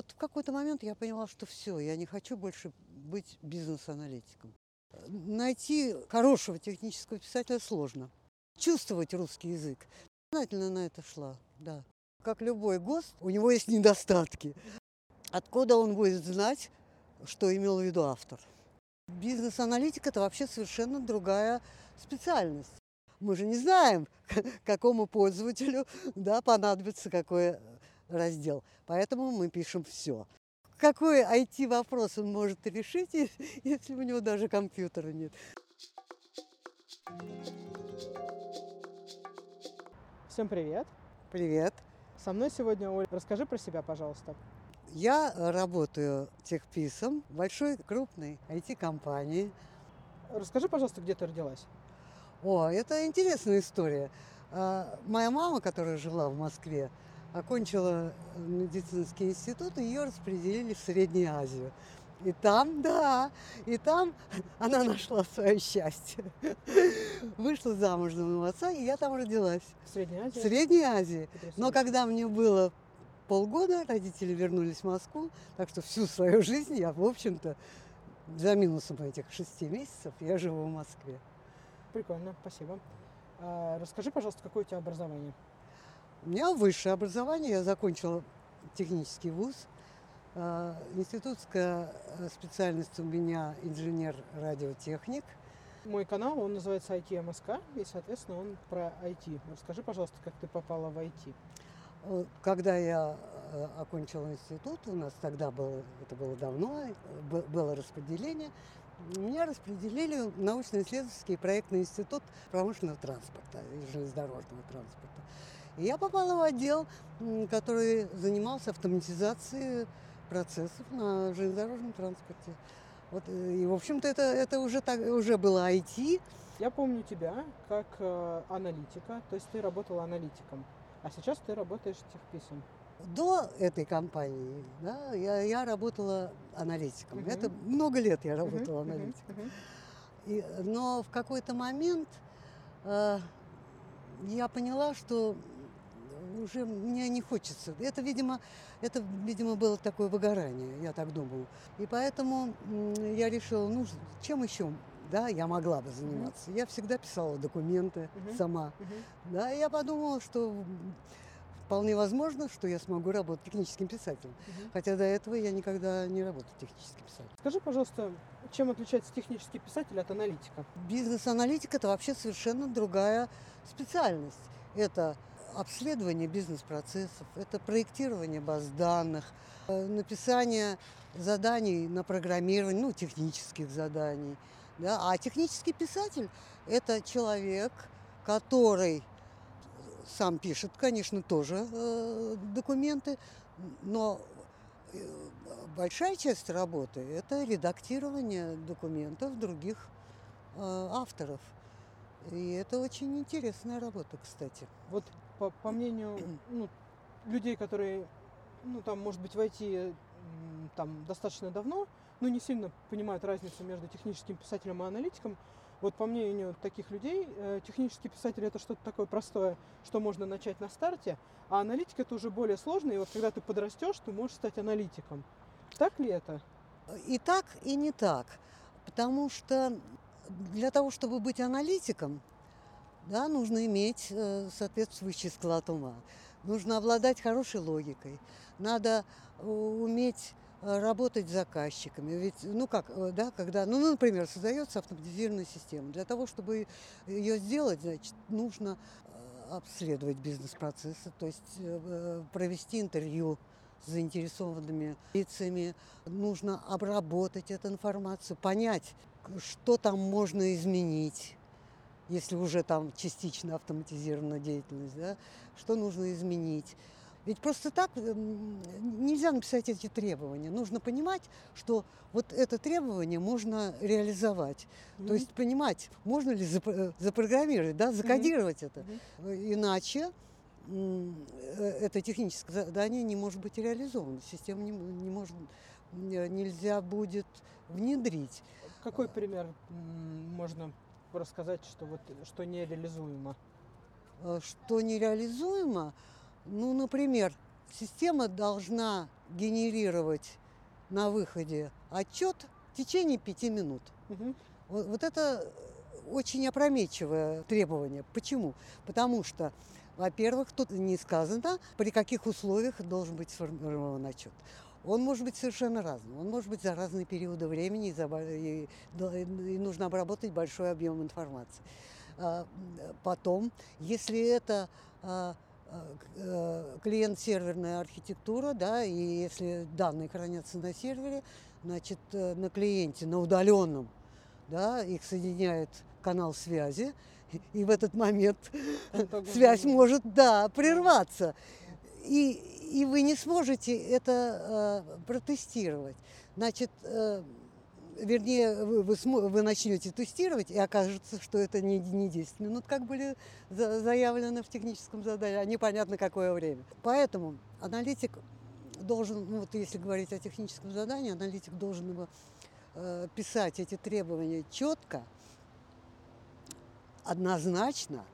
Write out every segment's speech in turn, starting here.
Вот в какой-то момент я поняла, что все, я не хочу больше быть бизнес-аналитиком. Найти хорошего технического писателя сложно. Чувствовать русский язык. Сознательно на это шла, да. Как любой ГОСТ, у него есть недостатки. Откуда он будет знать, что имел в виду автор? Бизнес-аналитик – это вообще совершенно другая специальность. Мы же не знаем, какому пользователю да, понадобится какой раздел. Поэтому мы пишем все. Какой IT-вопрос он может решить, если у него даже компьютера нет? Всем привет. Привет. Со мной сегодня Оля. Расскажи про себя, пожалуйста. Я работаю техписом большой крупной IT-компании. Расскажи, пожалуйста, где ты родилась? О, это интересная история. А, моя мама, которая жила в Москве, окончила медицинский институт, и ее распределили в Среднюю Азию. И там, да, и там она нашла свое счастье. Вышла замуж за моего отца, и я там родилась. В Средней Азии? В Средней Азии. Но когда мне было полгода, родители вернулись в Москву, так что всю свою жизнь я, в общем-то, за минусом этих шести месяцев, я живу в Москве. Прикольно, спасибо. А, расскажи, пожалуйста, какое у тебя образование? У меня высшее образование, я закончила технический вуз. А, институтская э, специальность у меня инженер-радиотехник. Мой канал, он называется IT МСК, и, соответственно, он про IT. Расскажи, пожалуйста, как ты попала в IT. Когда я э, окончила институт, у нас тогда было, это было давно, было распределение, меня распределили в научно-исследовательский проектный институт промышленного транспорта и железнодорожного транспорта. И я попала в отдел, который занимался автоматизацией процессов на железнодорожном транспорте. Вот, э, и, в общем-то, это, это уже, так, уже было IT. Я помню тебя как э, аналитика, то есть ты работала аналитиком, а сейчас ты работаешь техписом. До этой компании да, я, я работала аналитиком. Uh-huh. Это много лет я работала uh-huh. аналитиком. Uh-huh. И, но в какой-то момент э, я поняла, что уже мне не хочется. Это, видимо, это, видимо, было такое выгорание, я так думаю. И поэтому я решила, ну, чем еще да, я могла бы заниматься. Mm-hmm. Я всегда писала документы mm-hmm. сама. Mm-hmm. Да, и я подумала, что вполне возможно, что я смогу работать техническим писателем. Угу. Хотя до этого я никогда не работала техническим писателем. Скажи, пожалуйста, чем отличается технический писатель от аналитика? Бизнес-аналитик – это вообще совершенно другая специальность. Это обследование бизнес-процессов, это проектирование баз данных, э, написание заданий на программирование, ну, технических заданий. Да? А технический писатель – это человек, который сам пишет, конечно, тоже э, документы, но э, большая часть работы – это редактирование документов других э, авторов. И это очень интересная работа, кстати. Вот по, по мнению ну, людей, которые, ну, там, может быть, войти там достаточно давно, но не сильно понимают разницу между техническим писателем и аналитиком, вот по мнению таких людей, э, технический писатель это что-то такое простое, что можно начать на старте, а аналитик это уже более сложно, и вот когда ты подрастешь, ты можешь стать аналитиком. Так ли это? И так, и не так. Потому что для того, чтобы быть аналитиком, да, нужно иметь э, соответствующий склад ума. Нужно обладать хорошей логикой. Надо э, уметь Э, работать с заказчиками. Ведь, ну как, да, когда, ну, например, создается автоматизированная система. Для того, чтобы ее сделать, значит, нужно обследовать бизнес-процессы, то есть провести интервью с заинтересованными лицами, нужно обработать эту информацию, понять, что там можно изменить, если уже там частично автоматизирована деятельность, да, что нужно изменить. Ведь просто так нельзя написать эти требования. Нужно понимать, что вот это требование можно реализовать. Mm-hmm. То есть понимать, можно ли запро- запрограммировать, да, закодировать mm-hmm. это. Mm-hmm. Иначе э, это техническое задание не может быть реализовано. Систему не, не может, нельзя будет внедрить. Какой пример можно рассказать, что, вот, что нереализуемо? Э, что нереализуемо? Ну, например, система должна генерировать на выходе отчет в течение пяти минут. Мгм. Вот, вот это очень опрометчивое требование. Почему? Потому что, во-первых, тут не сказано, при каких условиях должен быть сформирован отчет. Он может быть совершенно разным. Он может быть за разные периоды времени, и, за и и нужно обработать большой объем информации. А, Потом, если это а, а, э, клиент-серверная архитектура, да, и если данные хранятся на сервере, значит, э, на клиенте, на удаленном, да, их соединяет канал связи, и в этот момент связь может, да, прерваться. И, и вы не сможете это э, протестировать. Значит, э, вернее, вы, вы, смо- вы начнете тестировать, и окажется, что это не, не 10 минут, как были за- заявлены в техническом задании, а непонятно какое время. Поэтому аналитик должен, ну вот если говорить о техническом задании, аналитик должен его э, писать эти требования четко, однозначно,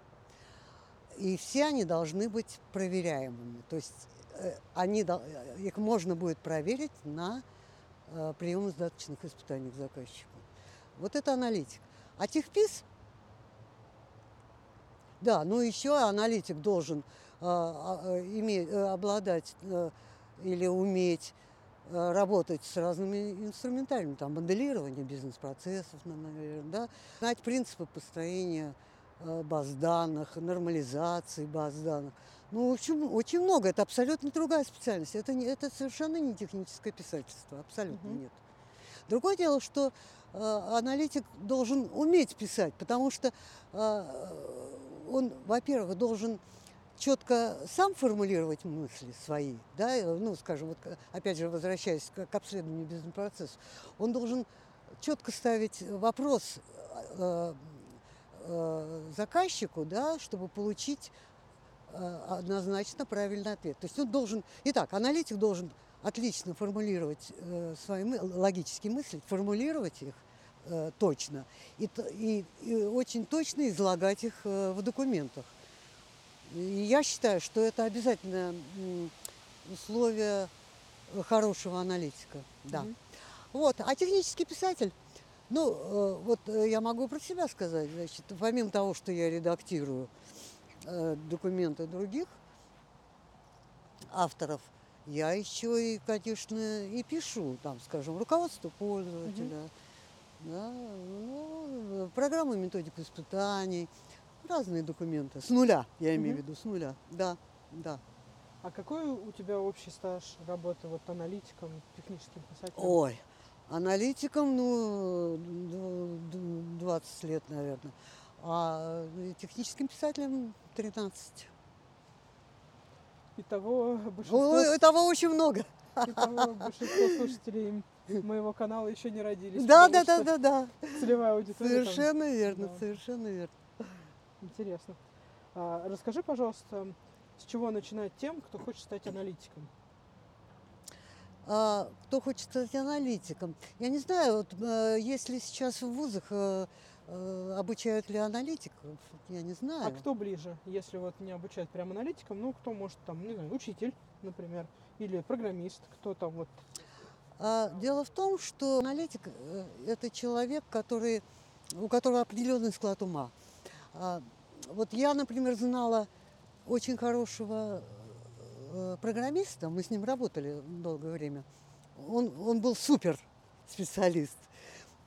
и все они должны быть проверяемыми. То есть э, они, э, их можно будет проверить на э, приемо-сдаточных испытаниях заказчику. Вот это аналитик. А техпис, да, ну еще аналитик должен а, иметь, обладать или уметь работать с разными инструментариями, там моделирование бизнес-процессов, наверное, да, знать принципы построения баз данных, нормализации баз данных. Ну, в общем, очень много. Это абсолютно другая специальность. Это, не, это совершенно не техническое писательство. Абсолютно Мгм. нет. Другое дело, что э, аналитик должен уметь писать, потому что э, он, во-первых, должен четко сам формулировать мысли свои, да, э, ну, скажем, вот, опять же, возвращаясь к, к обследованию бизнес-процесса, он должен четко ставить вопрос э, э, заказчику, да, чтобы получить э, однозначно правильный ответ. То есть он должен, итак, аналитик должен отлично формулировать э, свои мы- логические мысли, формулировать их э, точно и, и- и очень точно излагать их э, в документах. И я считаю, что это обязательное м, условие хорошего аналитика. Да. Мгм. Вот. А технический писатель, ну, э, вот э, я могу про себя сказать, значит, помимо того, что я редактирую э, документы других авторов, я еще и, конечно, и пишу, там, скажем, руководство пользователя, да, ну, программу методику испытаний, разные документы. С нуля, я имею в Мгм. виду, с нуля. Да, да. А какой у тебя общий стаж работы вот аналитиком, техническим писателем? Ой, аналитиком, ну, д- д- 20 лет, наверное. А э, техническим писателем 13. Итого большинство, Ой, этого очень много. итого большинство слушателей моего канала еще не родились. Да, да, да, да, да. Целевая аудитория там Совершенно верно, да. совершенно верно. Интересно. А, расскажи, пожалуйста, с чего начинать тем, кто хочет стать аналитиком? А, кто хочет стать аналитиком? Я не знаю, вот, э, если сейчас в вузах э, э, обучают ли аналитиков, я не знаю. А кто ближе, если вот не обучать прям аналитикам, ну кто может там, не знаю, учитель, например, или программист, кто там вот. А, дело в том, что аналитик это человек, который, у которого определенный склад ума. А, вот я, например, знала очень хорошего э, программиста, мы с ним работали долгое время. Он, он был супер специалист,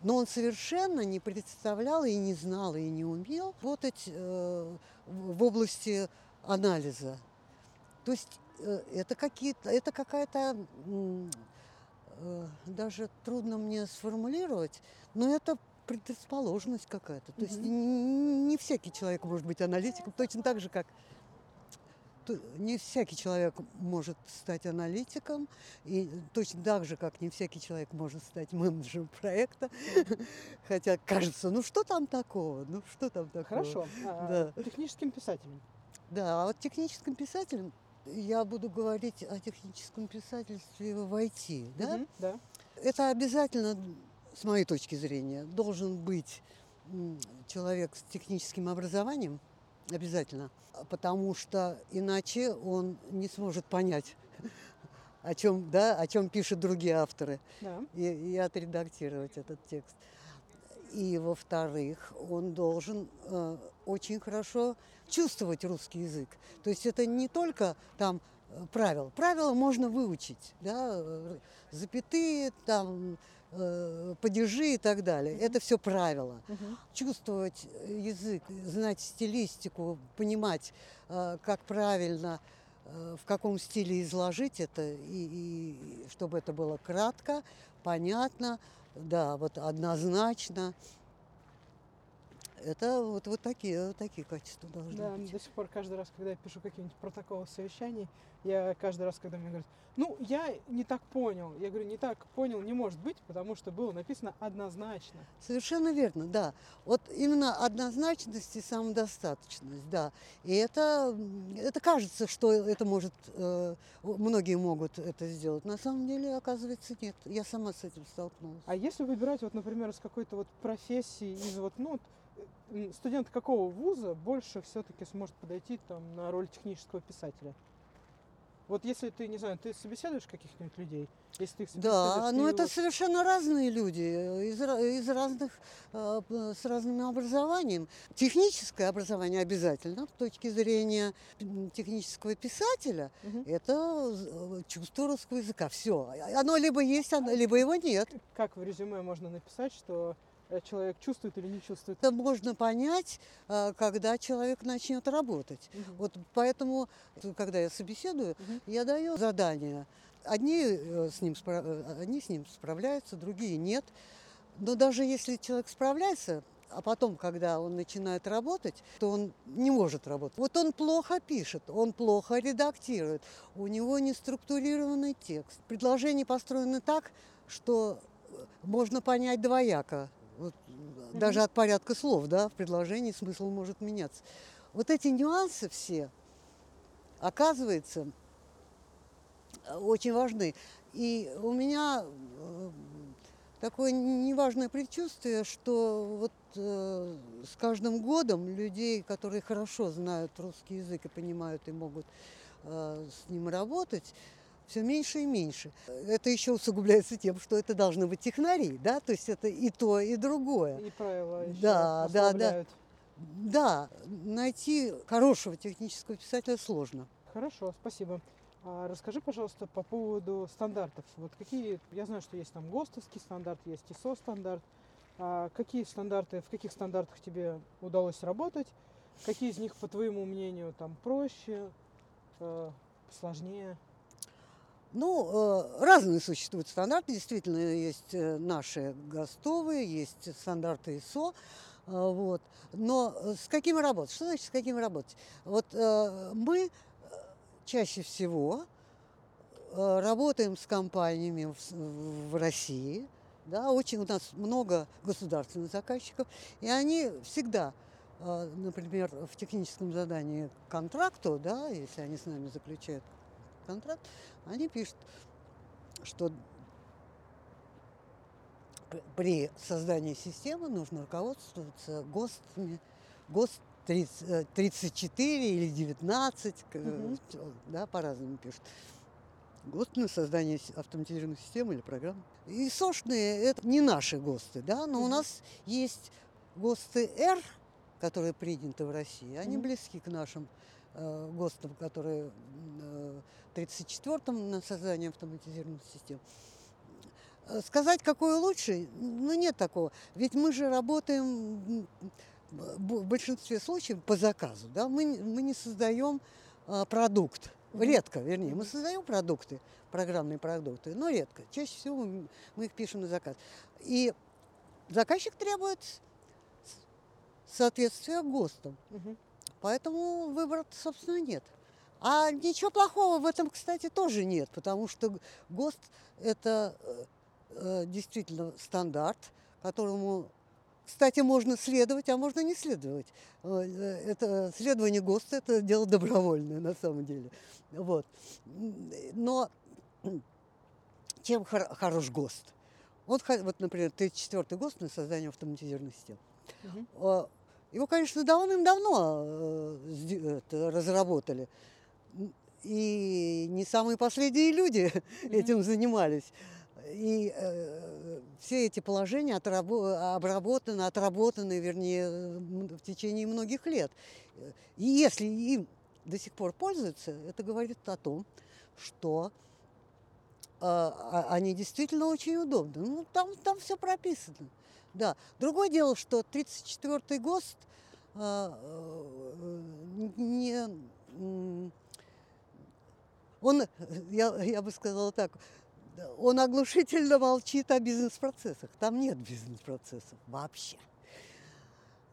но он совершенно не представлял и не знал и не умел работать э, в области анализа. То есть э, это какие-то, это какая-то э, даже трудно мне сформулировать, но это предрасположенность какая-то. То есть Мгм. н- не всякий человек может быть аналитиком, точно так же, как не всякий человек может стать аналитиком, и точно так же, как не всякий человек может стать менеджером проекта. Хотя кажется, ну что там такого, ну что там такого. Хорошо. а, Да. Техническим писателем. Да, а вот техническим писателем я буду говорить о техническом писательстве в IT, да? Мгм, да. Это обязательно, с моей точки зрения, должен быть человек с техническим образованием, обязательно, потому что иначе он не сможет понять о чем, да, о чем пишут другие авторы, Да. и, и отредактировать этот текст. И, во-вторых, он должен э, очень хорошо чувствовать русский язык. То есть это не только там э, правила. Правила можно выучить, да, э, запятые, там, э, падежи и так далее. Это все правила. Мгм. Чувствовать язык, знать стилистику, понимать, э, как правильно, э, в каком стиле изложить это, и, и чтобы это было кратко, понятно, да, вот однозначно. Это вот, вот такие, вот такие качества должны Да, быть. до сих пор каждый раз, когда я пишу какие-нибудь протоколы совещаний, я каждый раз, когда мне говорят, ну, я не так понял, я говорю, не так понял не может быть, потому что было написано однозначно. Совершенно верно, да. Вот именно однозначность и самодостаточность, да. И это, это кажется, что это может, э, многие могут это сделать. На самом деле, оказывается, нет. Я сама с этим столкнулась. А если выбирать, вот, например, из какой-то вот профессии, из вот, ну, студент какого вуза больше все-таки сможет подойти там на роль технического писателя? Вот если ты, не знаю, ты собеседуешь каких-нибудь людей, если ты их Да, но ты это вот- совершенно разные люди э, из, из разных, э, с разным образованием. Техническое образование обязательно с точки зрения технического писателя. Мгм. Это э, чувство русского языка. Все. Оно либо есть, оно- либо его нет. Как в резюме можно написать, что человек чувствует или не чувствует? Это можно понять, э, когда человек начнет работать. Мгм. Вот поэтому, э, когда я собеседую, Мгм. я даю задания. Одни, э, с ним, спра- э, одни с ним справляются, другие нет. Но даже если человек справляется, а потом, когда он начинает работать, то он не может работать. Вот он плохо пишет, он плохо редактирует, у него не структурированный текст. Предложения построены так, что э, можно понять двояко. Даже от порядка слов, да, в предложении смысл может меняться. Вот эти нюансы все, оказывается, очень важны. И у меня э, такое неважное предчувствие, что вот э, с каждым годом людей, которые хорошо знают русский язык и понимают и могут э, с ним работать, все меньше и меньше. Это еще усугубляется тем, что это должны быть технари, да, то есть это и то, и другое. И правила еще Да, да, да. Да, найти хорошего технического писателя сложно. Хорошо, спасибо. А расскажи, пожалуйста, по поводу стандартов. Вот какие, я знаю, что есть там ГОСТовский стандарт, есть ИСО стандарт. А какие стандарты, в каких стандартах тебе удалось работать? Какие из них, по твоему мнению, там проще, э, сложнее? Ну, э, разные существуют стандарты. Действительно, есть э, наши ГОСТовые, есть стандарты ИСО. э, Вот. Но с какими работать? Что значит с какими работать? Вот мы чаще всего работаем с компаниями в, России. Да, очень у нас много государственных заказчиков, и они всегда, например, в техническом задании контракту, да, если они с нами заключают контракт, они пишут, что при создании системы нужно руководствоваться ГОСТами, ГОСТ 30, э, 34 или 19, к- Мгм. всё, да, по-разному пишут. ГОСТ на создание с- автоматизированных систем или программ. И сошные это не наши ГОСТы, да, но у Мгм. нас есть ГОСТы Р, которые приняты в России, они Мгм. близки к нашим э, ГОСТам, которые э, 34-м на создание автоматизированных систем. Э, Сказать, какой лучше, ну нет такого. Ведь мы же работаем в большинстве случаев по заказу. Да? Мы, мы не создаем а, продукт. Редко, вернее. Мы создаем продукты, программные продукты, но редко. Чаще всего мы, мы их пишем на заказ. И заказчик требует соответствия ГОСТам. Поэтому выбора, собственно, нет. А ничего плохого в этом, кстати, тоже нет, потому что ГОСТ – это э, э, действительно стандарт, которому, кстати, можно следовать, а можно не следовать. Э, э, Это следование ГОСТа – это дело добровольное на самом деле. Вот. Но чем хор- хорош ГОСТ? Вот, вот, например, 34-й ГОСТ на создание автоматизированных систем. А, Его, конечно, давным-давно разработали. И не самые последние люди этим занимались. И э, все эти положения отрабо- обработаны, отработаны, вернее, в течение многих лет. И если им до сих пор пользуются, это говорит о том, что э, они действительно очень удобны. Ну, там, там все прописано. Да. Другое дело, что 34-й ГОСТ а, э, не, он, я, я бы сказала так, он оглушительно молчит о бизнес-процессах. Там нет бизнес-процессов вообще.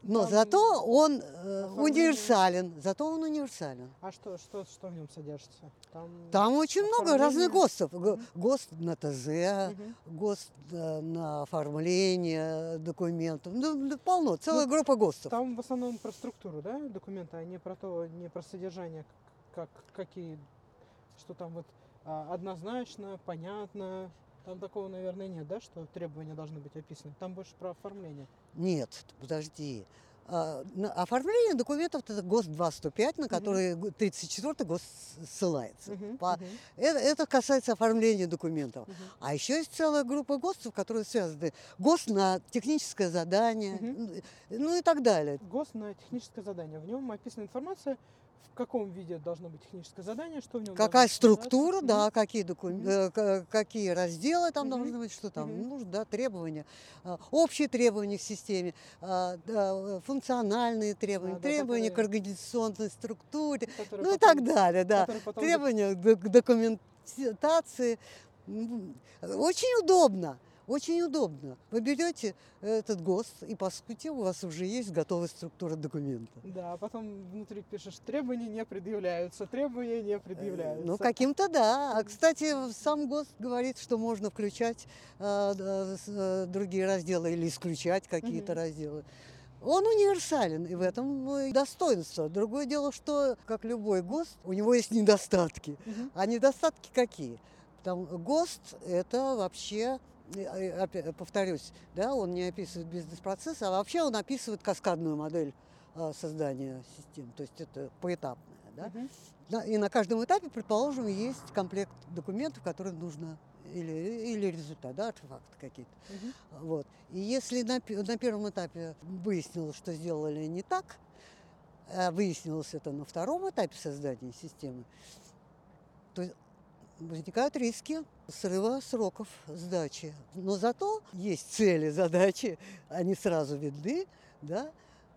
Но Там зато он э, оформление- универсален. Зато он универсален. А что, что, что в нем содержится? Там, Там очень много разных оформление. ГОСТов. Мгм. ГОСТ на ТЗ, Мгм. ГОСТ э, на оформление документов. Ну, да полно, целая группа ГОСТов. Там в основном про структуру, да, документа, а не про то, не про содержание, как, какие, что там вот а, однозначно, понятно. Там такого, наверное, нет, да, что требования должны быть описаны. Там больше про оформление. Нет, подожди. А, оформление документов это ГОСТ 205, на который 34 ГОСТ ссылается. Мгм, По- мгм, Это, это касается оформления документов. мгм. А еще есть целая группа ГОСТов, которые связаны. ГОСТ на техническое задание, Мгм. ну и так далее. ГОСТ на техническое задание. В нем описана информация, в каком виде должно быть техническое задание, что в нем Какая структура, да, какие, докум- Мгм. э, ка- какие разделы там Мгм. должны быть, что там Мгм. нужно, да, требования, а, общие требования к системе, да, э, функциональные требования, да, требования к которые- организационной структуре, Которые ну и потом- так далее, да. потом Требования к док- документации. Очень удобно, очень удобно. Вы берете этот ГОСТ, и по сути у вас уже есть готовая структура документа. Да, а потом внутри пишешь, требования не предъявляются, требования не Э, предъявляются. Ну, каким-то да. А, кстати, сам ГОСТ говорит, что можно включать э, э, другие разделы или исключать какие-то Мгм. разделы. Он универсален, и в этом достоинство. Другое дело, что, как любой ГОСТ, у него есть недостатки. Мгм. А недостатки какие? Там ГОСТ – это вообще, э, э, повторюсь, да, он не описывает бизнес-процесс, а вообще он описывает каскадную модель а, создания систем. То есть это поэтапное. Да? На- И на каждом этапе, предположим, есть комплект документов, которые нужно, или, или результат, да, артефакты какие-то. Мгм. Вот. И если на, на первом этапе выяснилось, что сделали не так, а выяснилось это на втором этапе создания системы, то возникают риски срыва сроков сдачи. Но зато есть цели, задачи, они сразу видны, да,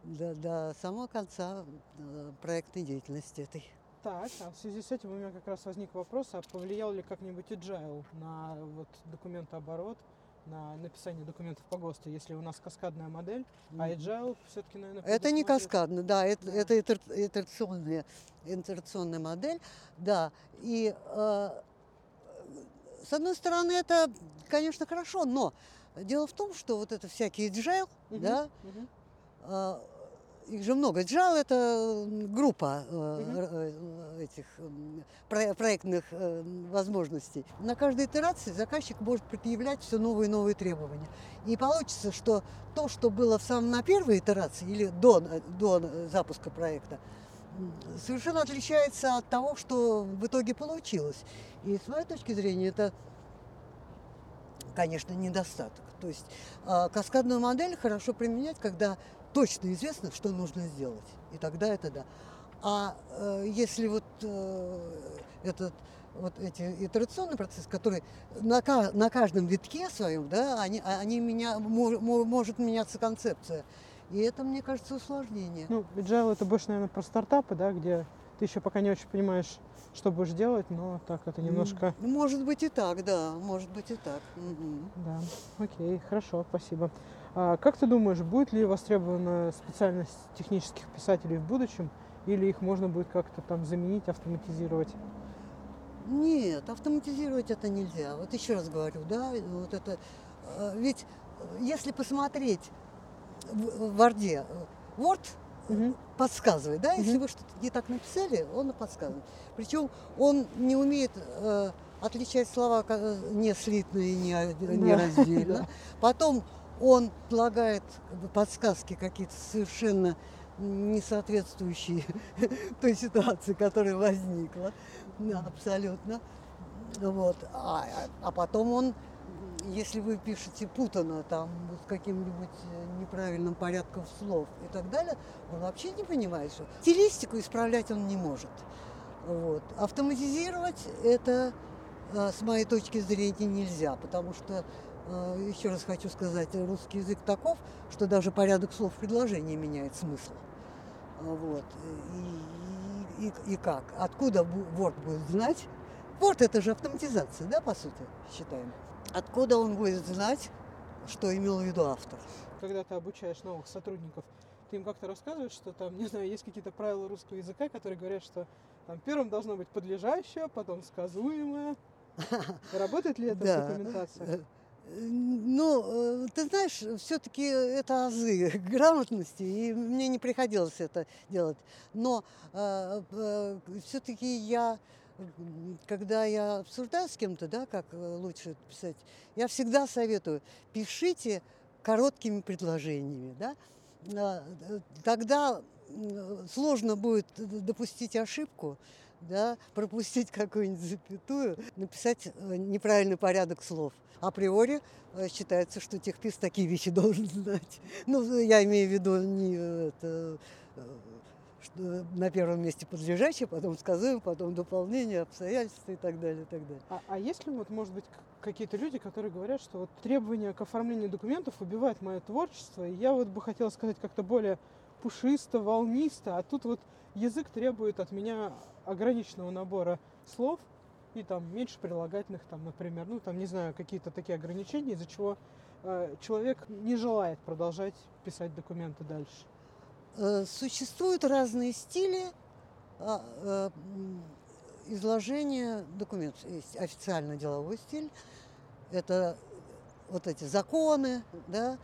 до, до самого конца э, проектной деятельности этой. Так, а в связи с этим у меня как раз возник вопрос, а повлиял ли как-нибудь agile на вот документооборот, на написание документов по ГОСТу, если у нас каскадная модель, а agile все-таки, наверное, Это не каскадно, да, это, Да. это итерационная, итерационная модель, да. И э, с одной стороны, это, конечно, хорошо, но дело в том, что вот это всякие agile, да, а, их же много. Agile это группа э, э, этих про- проектных э, возможностей. На каждой итерации заказчик может предъявлять все новые и новые требования. И получится, что то, что было в самом на первой итерации или до, до запуска проекта, совершенно отличается от того, что в итоге получилось. И с моей точки зрения это конечно, недостаток. То есть а, каскадную модель хорошо применять, когда точно известно, что нужно сделать. И тогда это да. А э, если вот э, этот вот эти итерационный процесс, который на, на каждом витке своем, да, они, они меня, мо- мо- может меняться концепция. И это, мне кажется, усложнение. Ну, agile это больше, наверное, про стартапы, да, где ты еще пока не очень понимаешь, что будешь делать, но так это немножко... Может быть и так, да, может быть и так. Мгм. Да, окей, хорошо, спасибо. А как ты думаешь, будет ли востребована специальность технических писателей в будущем, или их можно будет как-то там заменить, автоматизировать? Нет, автоматизировать это нельзя. Вот еще раз говорю, да, вот это. э, Ведь э, если посмотреть в в Word, Мгм. подсказывает, да, если вы что-то не так написали, он подсказывает. Причем он не умеет э, отличать слова э, не слитные, не, о- не раздельно. да. Потом он предлагает подсказки какие-то совершенно не соответствующие той ситуации, которая возникла. Абсолютно. Вот. А, а потом он, если вы пишете путано, там, с каким-нибудь э, неправильным порядком слов и так далее, он вообще не понимает, что стилистику исправлять он не может. Вот. Автоматизировать это, э, с моей точки зрения, нельзя, потому что, э, еще раз хочу сказать, русский язык таков, что даже порядок слов в предложении меняет смысл. Вот. И, и, и как? Откуда Word будет знать? Word это же автоматизация, да, по сути, считаем. Откуда он будет знать, что имел в виду автор? Когда ты обучаешь новых сотрудников, ты им как-то рассказываешь, что там, не знаю, есть какие-то правила русского языка, которые говорят, что там первым должно быть подлежащее, потом сказуемое. Работает ли это в документации? Ну, э, ты знаешь, все-таки это азы грамотности, и мне не приходилось это делать. Но э, э, все-таки я, когда я обсуждаю с кем-то, да, как э, лучше писать, я всегда советую, пишите короткими предложениями, да, э, тогда сложно будет допустить ошибку, да, пропустить какую-нибудь запятую, написать э, неправильный порядок слов. Априори считается, что техпис такие вещи должен знать. Ну, я имею в виду не это, что на первом месте подлежащее, потом сказуем, потом дополнение, обстоятельства и так далее, и так далее. А, а есть ли, вот, может быть, какие-то люди, которые говорят, что вот требования к оформлению документов убивают мое творчество, и я вот бы хотела сказать как-то более пушисто, волнисто, а тут вот язык требует от меня ограниченного набора слов и там меньше прилагательных, там, например, ну там не знаю, какие-то такие ограничения, из-за чего э, человек не желает продолжать писать документы дальше. Э, существуют разные стили а, э, изложения документов. Есть официально деловой стиль, это вот эти законы, да,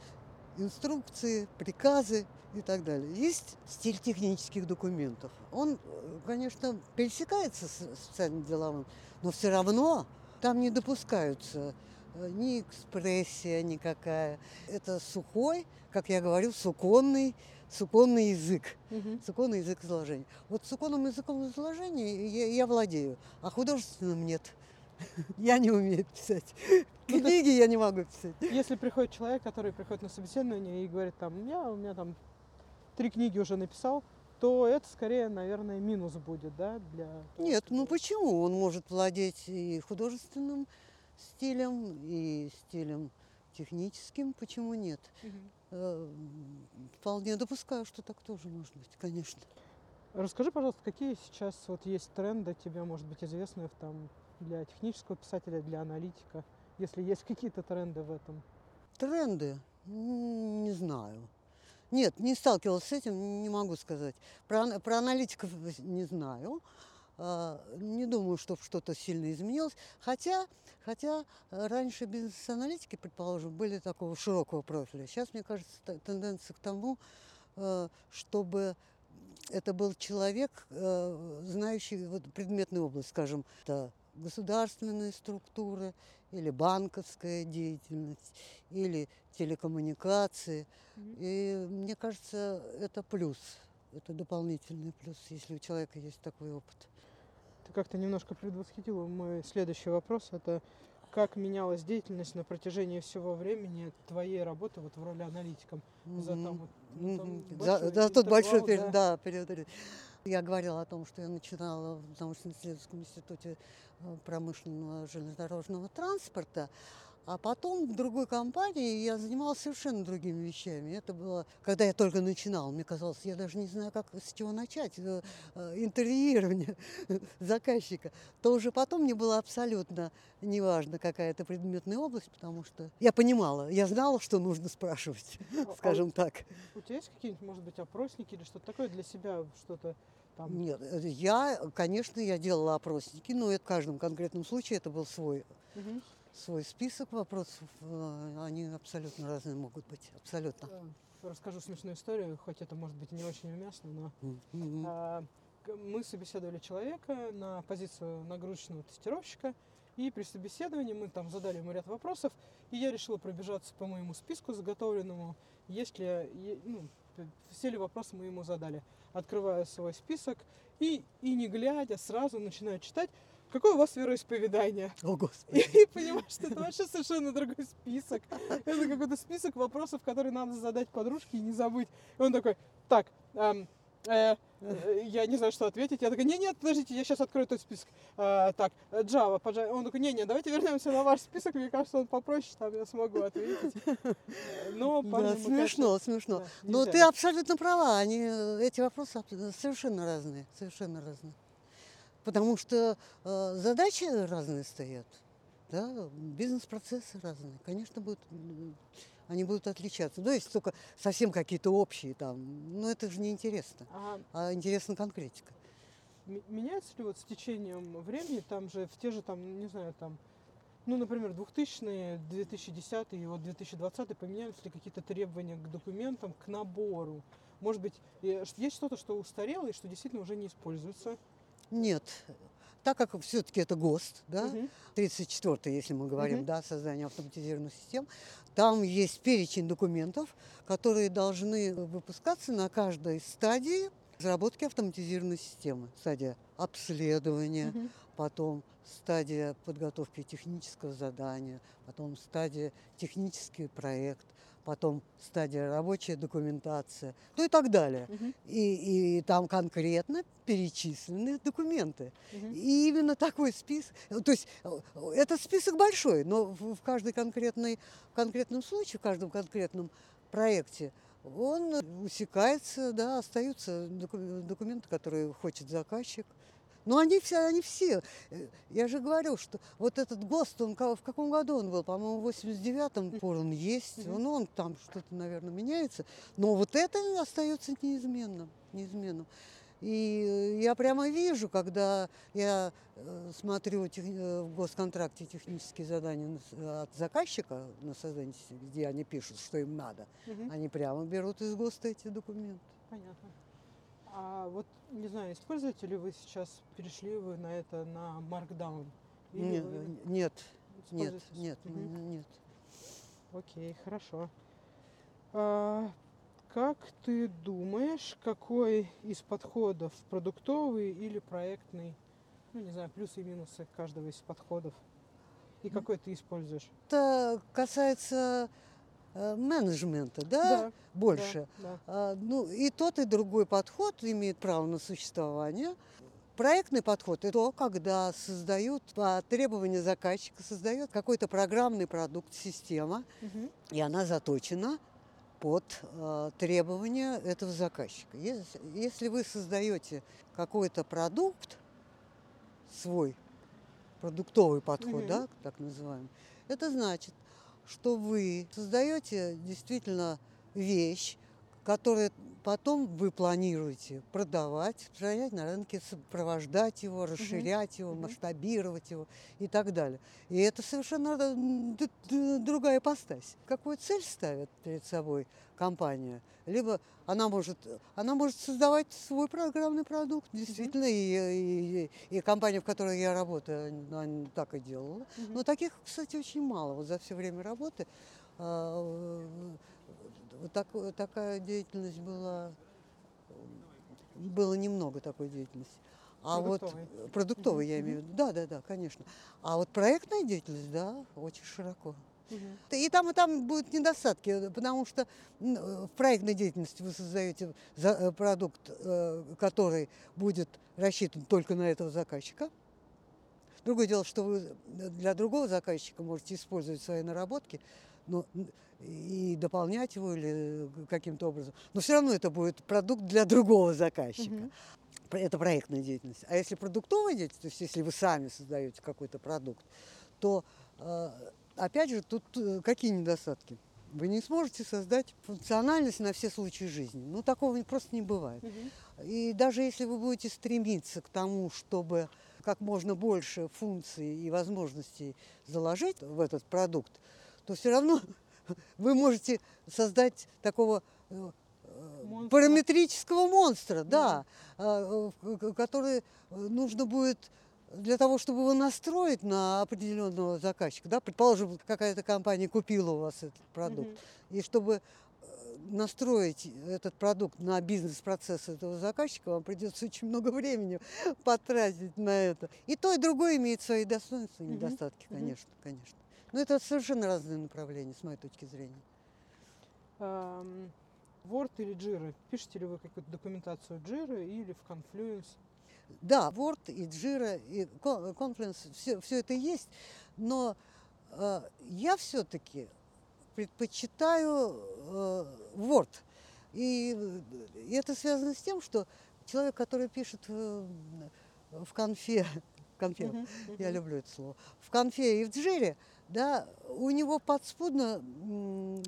инструкции, приказы и так далее. Есть стиль технических документов. Он, конечно, пересекается с социальным деловым, но все равно там не допускаются э, ни экспрессия никакая. Это сухой, как я говорю, суконный, суконный язык. Угу. Суконный язык изложения. Вот суконным языком изложения я, я владею, а художественным нет. Я не умею писать. Ну, Книги я не могу писать. Если приходит человек, который приходит на собеседование и говорит, там, я, у меня там три книги уже написал, то это скорее, наверное, минус будет, да, для... Нет, ну почему? Он может владеть и художественным стилем, и стилем техническим, почему нет? Угу. Вполне допускаю, что так тоже может быть, конечно. Расскажи, пожалуйста, какие сейчас вот есть тренды тебе, может быть, известные там для технического писателя, для аналитика, если есть какие-то тренды в этом? Тренды? Не знаю. Нет, не сталкивалась с этим, не могу сказать. Про, про аналитиков не знаю. А, не думаю, что что-то сильно изменилось. Хотя, хотя раньше бизнес-аналитики, предположим, были такого широкого профиля. Сейчас, мне кажется, тенденция к тому, э, чтобы это был человек, э, знающий вот предметную область, скажем, это государственные структуры, или банковская деятельность, или телекоммуникации. Mm-hmm. И мне кажется, это плюс, это дополнительный плюс, если у человека есть такой опыт. Ты как-то немножко предвосхитила мой следующий вопрос. Это как менялась деятельность на протяжении всего времени твоей работы вот в роли аналитика mm-hmm. за там, вот, ну, там mm-hmm. за, за тот большой период, да. да, период. Я говорила о том, что я начинала в научно-исследовательском институте э, промышленного железнодорожного транспорта, а потом в другой компании я занималась совершенно другими вещами. Это было, когда я только начинала, мне казалось, я даже не знаю, как с чего начать. Э, э, интервьюирование заказчика. То уже потом мне было абсолютно неважно, какая это предметная область, потому что я понимала, я знала, что нужно спрашивать, а скажем так. У тебя есть какие-нибудь, может быть, опросники или что-то такое для себя, что-то там? Нет, э, я, конечно, я делала опросники, но это в каждом конкретном случае это был свой. Угу свой список вопросов. Э, они абсолютно разные могут быть. Абсолютно. Расскажу смешную историю, хоть это может быть не очень уместно, но mm-hmm. мы собеседовали человека на позицию нагрузочного тестировщика, и при собеседовании мы там задали ему ряд вопросов, и я решила пробежаться по моему списку заготовленному, есть ли, ну, все ли вопросы мы ему задали. Открываю свой список и, и не глядя, сразу начинаю читать, какое у вас вероисповедание. О, Господи. И понимаешь, что это вообще совершенно другой список. Это какой-то список вопросов, которые надо задать подружке и не забыть. И он такой, так, эм, э, э, я не знаю, что ответить. Я такой, нет, нет, подождите, я сейчас открою тот список. Э, так, Java, пожалуйста. Он такой, не, не, давайте вернемся на ваш список. Мне кажется, он попроще, там я смогу ответить. Но, Да, смешно, конечно, смешно. да, Но нельзя. ты абсолютно права, они, э, эти вопросы совершенно разные, совершенно разные. Потому что э, задачи разные стоят, да, бизнес-процессы разные. Конечно, будут, они будут отличаться. Ну, если только совсем какие-то общие там, но это же не интересно, А а интересна конкретика. меняется ли вот с течением времени, там же в те же, там, не знаю, там, ну, например, 2000-е, 2010 и вот 2020 поменялись ли какие-то требования к документам, к набору? Может быть, э, есть что-то, что устарело и что действительно уже не используется? Нет, так как все-таки это ГОСТ, да, Мгм. 34 если мы говорим, Мгм. да, создание автоматизированных систем, там есть перечень документов, которые должны выпускаться на каждой стадии разработки автоматизированной системы. Стадия обследования, Мгм. потом стадия подготовки технического задания, потом стадия технический проект, потом стадия рабочая документация, ну и так далее. Мгм. И, и там конкретно перечислены документы. Мгм. И именно такой список, то есть э, этот список большой, но в, каждой конкретной, в конкретном случае, в каждом конкретном проекте он усекается, да, остаются доку- документы, которые хочет заказчик. Но они все, они все. э, Я же говорю, что вот этот ГОСТ, он в каком году он был? По-моему, в 89-м пор он есть. Мгм. Ну, он там что-то, наверное, меняется. Но вот это остается неизменным. неизменным. И э, я прямо вижу, когда я э, смотрю тех- в госконтракте технические задания от заказчика на создание, где они пишут, что им надо, Мгм. они прямо берут из ГОСТа эти документы. Понятно. А вот, не знаю, используете ли вы сейчас, перешли вы на это на Markdown? Или Не- вы Нет, нет, нет, м, нет. Окей, хорошо. А, как ты думаешь, какой из подходов продуктовый или проектный, ну не знаю, плюсы и минусы каждого из подходов, и какой ты используешь? Это касается менеджмента, да, больше. Да, да. А, Ну, и тот, и другой подход имеет право на существование. Проектный подход – это то, когда создают по требованию заказчика, создает какой-то программный продукт, система, Мгм. и она заточена под э, требования этого заказчика. Если, если вы создаете какой-то продукт, свой продуктовый подход, Мгм. да, так называемый, это значит, что вы создаете действительно вещь, которую потом вы планируете продавать, распространять на рынке, сопровождать его, расширять его, масштабировать его и так далее. И это совершенно другая ипостась. Какую цель ставит перед собой компания? Либо она может, она может создавать свой программный продукт, действительно, и, и- и компания, в которой я работаю, она так и делала. Но таких, кстати, очень мало. Вот за все время работы а, вот так- такая деятельность была, было немного такой деятельности. А вот продуктовой, Мгм, я имею в виду, да, да, да, конечно. А вот проектная деятельность, да, очень широко. Мгм. И там, и там будут недостатки, потому что э, в проектной деятельности вы создаете э, продукт, э, который будет рассчитан только на этого заказчика. Другое дело, что вы для другого заказчика можете использовать свои наработки м, и дополнять его или каким-то образом. Но все равно это будет продукт для другого заказчика. Про- Это проектная деятельность. А если продуктовая деятельность, то есть если вы сами создаете какой-то продукт, то э, опять же тут э, какие недостатки? Вы не сможете создать функциональность на все случаи жизни. Ну, такого просто не бывает. Мгм. И даже если вы будете стремиться к тому, чтобы как можно больше функций и возможностей заложить в этот продукт, то все равно вы можете создать такого э, э, Монстра. параметрического монстра, да, а, э, который нужно будет для того, чтобы его настроить на определенного заказчика, да, предположим, какая-то компания купила у вас этот продукт, Мгм. и чтобы настроить этот продукт на бизнес-процесс этого заказчика, вам придется очень много времени потратить на это. И то, и другое имеет свои достоинства и недостатки, Мгм. конечно, конечно. Но это совершенно разные направления, с моей точки зрения. Word или Jira? Пишете ли вы какую-то документацию Jira или в Confluence? Да, Word и Jira и Con- Confluence, все, все это есть, но э, я все-таки предпочитаю э, Word. И, и это связано с тем, что человек, который пишет э, в конфе, конфе, Мгм, я мгм. люблю это слово, в конфе и в джире, да, у него подспудно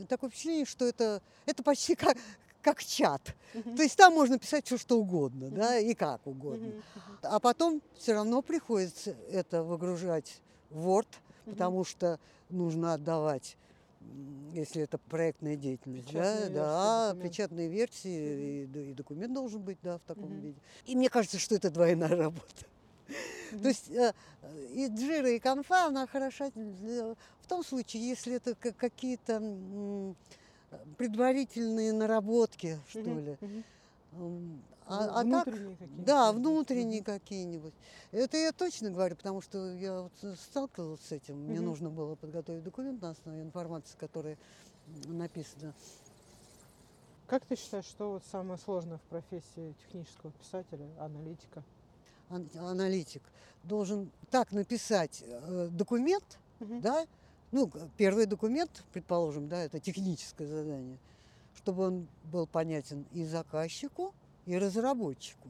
такое впечатление, что это, это почти как, как чат. Мгм. То есть там можно писать все, что угодно, да, и как угодно. Мгм. А потом все равно приходится это выгружать в Word, Мгм. потому что нужно отдавать, если это проектная деятельность, Печатные да, версии да, печатные версии, и, д- и документ должен быть, да, в таком Мгм. виде. И мне кажется, что это двойная работа. То есть э, и джира, и конфа, она хороша в том случае, если это ка- какие-то предварительные наработки, что ли. М, Ну, А, а так, внутренние какие-то, да, внутренние какие-нибудь. Это я точно говорю, потому что я вот сталкивалась с этим. Мне нужно было подготовить документ на основе информации, которая написана. Как ты считаешь, что вот самое сложное в профессии технического писателя, аналитика? Ан- Аналитик должен так написать э, документ, Мгм. да, ну, первый документ, предположим, да, это техническое задание, чтобы он был понятен и заказчику, и разработчику.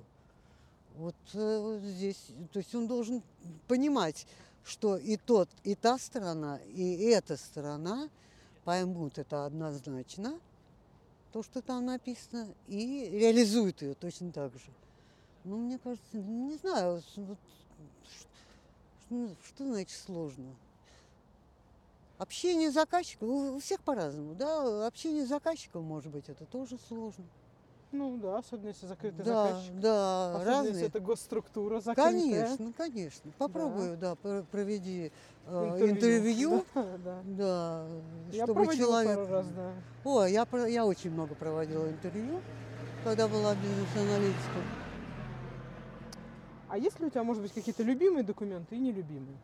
Вот э, вот здесь, то есть он должен понимать, что и тот, и та сторона, и эта сторона поймут это однозначно, то, что там написано, и реализуют ее точно так же. Ну, мне кажется, не знаю, вот что, что значит сложно? Общение с заказчиком, у всех по-разному, да, общение с заказчиком, может быть, это тоже сложно. Ну да, особенно если закрытый да, заказчик. да, Особенно если разные. это госструктура закрытая. Конечно, конечно. Попробую, да, пр- проведи э, Интервью. интервью, Да, да. да, Я чтобы человек. пару раз, да. О, я, я очень много проводила интервью, когда была бизнес-аналитиком. А есть ли у тебя, может быть, какие-то любимые документы и нелюбимые?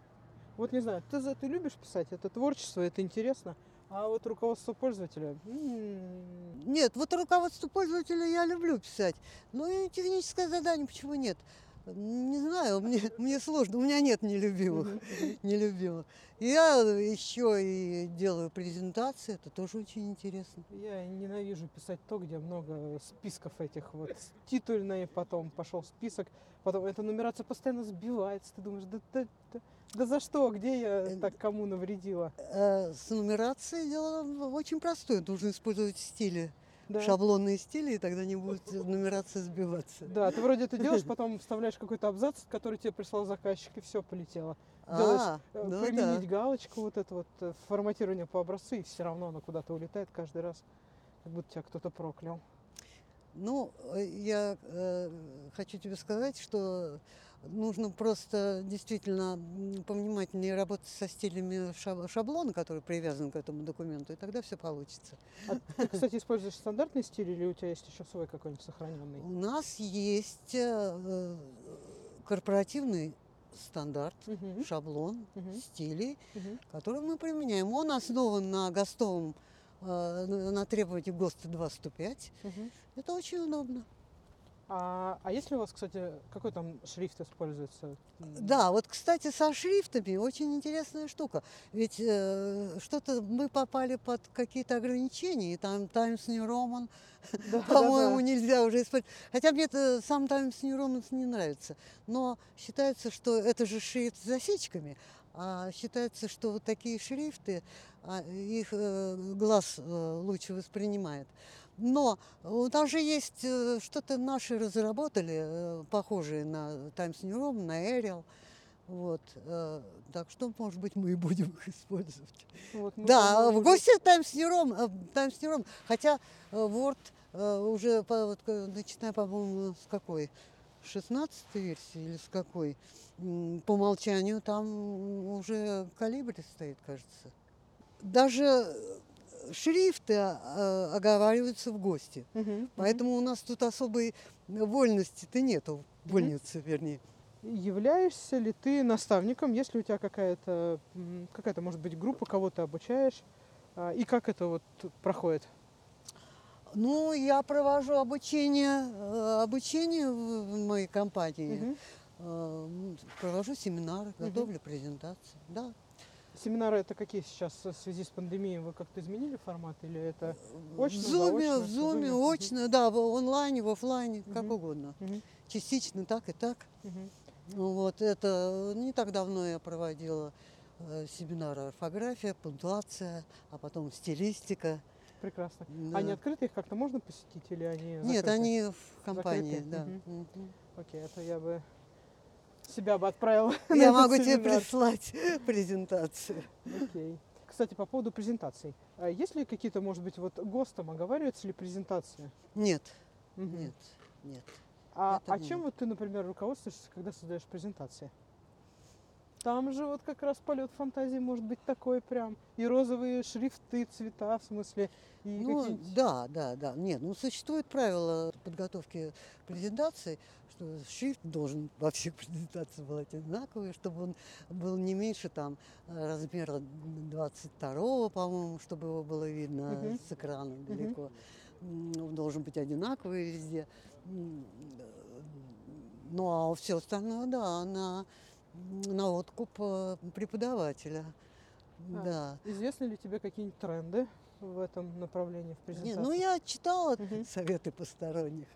Вот не знаю, ты, ты любишь писать, это творчество, это интересно, а вот руководство пользователя... Нет, вот руководство пользователя я люблю писать. Ну и техническое задание почему нет? Не знаю, мне, мне сложно, у меня нет нелюбимых. Нелюбимых. Я еще и делаю презентации, это тоже очень интересно. Я ненавижу писать то, где много списков этих вот титульные, потом пошел список, потом эта нумерация постоянно сбивается, ты думаешь, да, да, да, да за что, где я Э, так кому навредила? Э, С нумерацией дело очень простое. Нужно использовать стили, Да. шаблонные стили, и тогда не будет нумерация сбиваться. Да, ты вроде это делаешь, потом вставляешь какой-то абзац, который тебе прислал заказчик, и все полетело. делаешь, А, Э, ну Применить да. галочку, вот это вот э, форматирование по образцу, и все равно оно куда-то улетает каждый раз, как будто тебя кто-то проклял. Ну, э, я э, хочу тебе сказать, что нужно просто действительно повнимательнее работать со стилями шаб- шаблона, который привязан к этому документу, и тогда все получится. А ты, кстати, используешь стандартный стиль или у тебя есть еще свой какой-нибудь сохраненный? У нас есть э, корпоративный стандарт, Мгм, шаблон Мгм. стилей, мгм. который мы применяем. Он основан на ГОСТовом, э, на на требовании ГОСТа 2.105. Мгм. Это очень удобно. А, а есть ли у вас, кстати, какой там шрифт используется? Да, вот, кстати, со шрифтами очень интересная штука. Ведь э, что-то мы попали под какие-то ограничения, и там Times New Roman, да, по-моему, да, да. нельзя уже использовать. Хотя мне сам Times New Roman не нравится. Но считается, что это же шрифт с засечками, а считается, что вот такие шрифты, а, их э, глаз э, лучше воспринимает. Но у нас же есть э, что-то наши разработали, э, похожее на Times New Roman, на Arial. Вот, э, так что, может быть, мы и будем их использовать. Вот Да, в гости Times New Roman, э, Times New Roman, хотя э, Word э, уже, вот, э, начиная, по-моему, с какой? 16 версии или с какой? По умолчанию там уже калибри стоит, кажется. Даже э, шрифты э, оговариваются в ГОСТе. Мгм, Поэтому у нас тут особой вольности-то нету, вольницы, вернее. мгм. Являешься ли ты наставником, если у тебя какая-то, какая-то, может быть, группа, кого ты обучаешь, а, и как это вот проходит? Ну, я провожу обучение, э, обучение в моей компании. Э, м, Провожу семинары, готовлю презентации. Да. Семинары это какие сейчас в связи с пандемией? Вы как-то изменили формат или это Очно, в зуме, заочно, в зуме, зуме, очно, да, в онлайне, в офлайне, как Мгм. угодно. Мгм, Частично так и так. Ну Вот это не так давно я проводила э, семинары орфография, пунктуация, а потом стилистика. Прекрасно? Да. Они открыты, их как-то можно посетить или они Нет, закрыты? они в компании, Закрыты? да. Мгм. Мгм. Окей, это я бы себя бы отправила. Я могу тебе прислать презентацию. Окей. Кстати, по поводу презентаций. А Есть ли какие-то, может быть, вот ГОСТом оговаривается ли презентация? Нет, Мгм. нет, нет. А, это а чем нет. вот ты, например, руководствуешься, когда создаешь презентации? Там же вот как раз полет фантазии может быть такой прям. И розовые шрифты, цвета, в смысле. И Ну, да, да, да. Нет, ну существует правило подготовки презентации, что шрифт должен во всех презентациях был одинаковый, чтобы он был не меньше там размера 22 по-моему, чтобы его было видно Мгм. с экрана далеко. М, Он должен быть одинаковый везде. Э, Ну, а все остальное, да, на, на откуп э, преподавателя. А, Да. Известны ли тебе какие-нибудь тренды в этом направлении в Не, презентации? ну я читала Мгм. советы посторонних.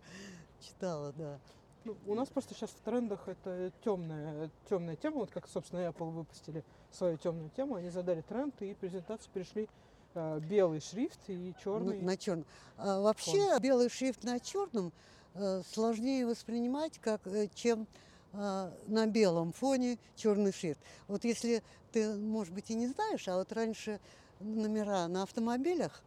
Читала, да. Ну, у нас просто сейчас в трендах это темная, темная тема, вот как, собственно, Apple выпустили свою темную тему, они задали тренд, и презентации перешли э, белый шрифт и Ну, черный. на черном. А вообще белый шрифт на черном э, сложнее воспринимать, как, э, чем э, на белом фоне черный шрифт. Вот если ты, может быть, и не знаешь, а вот раньше номера на автомобилях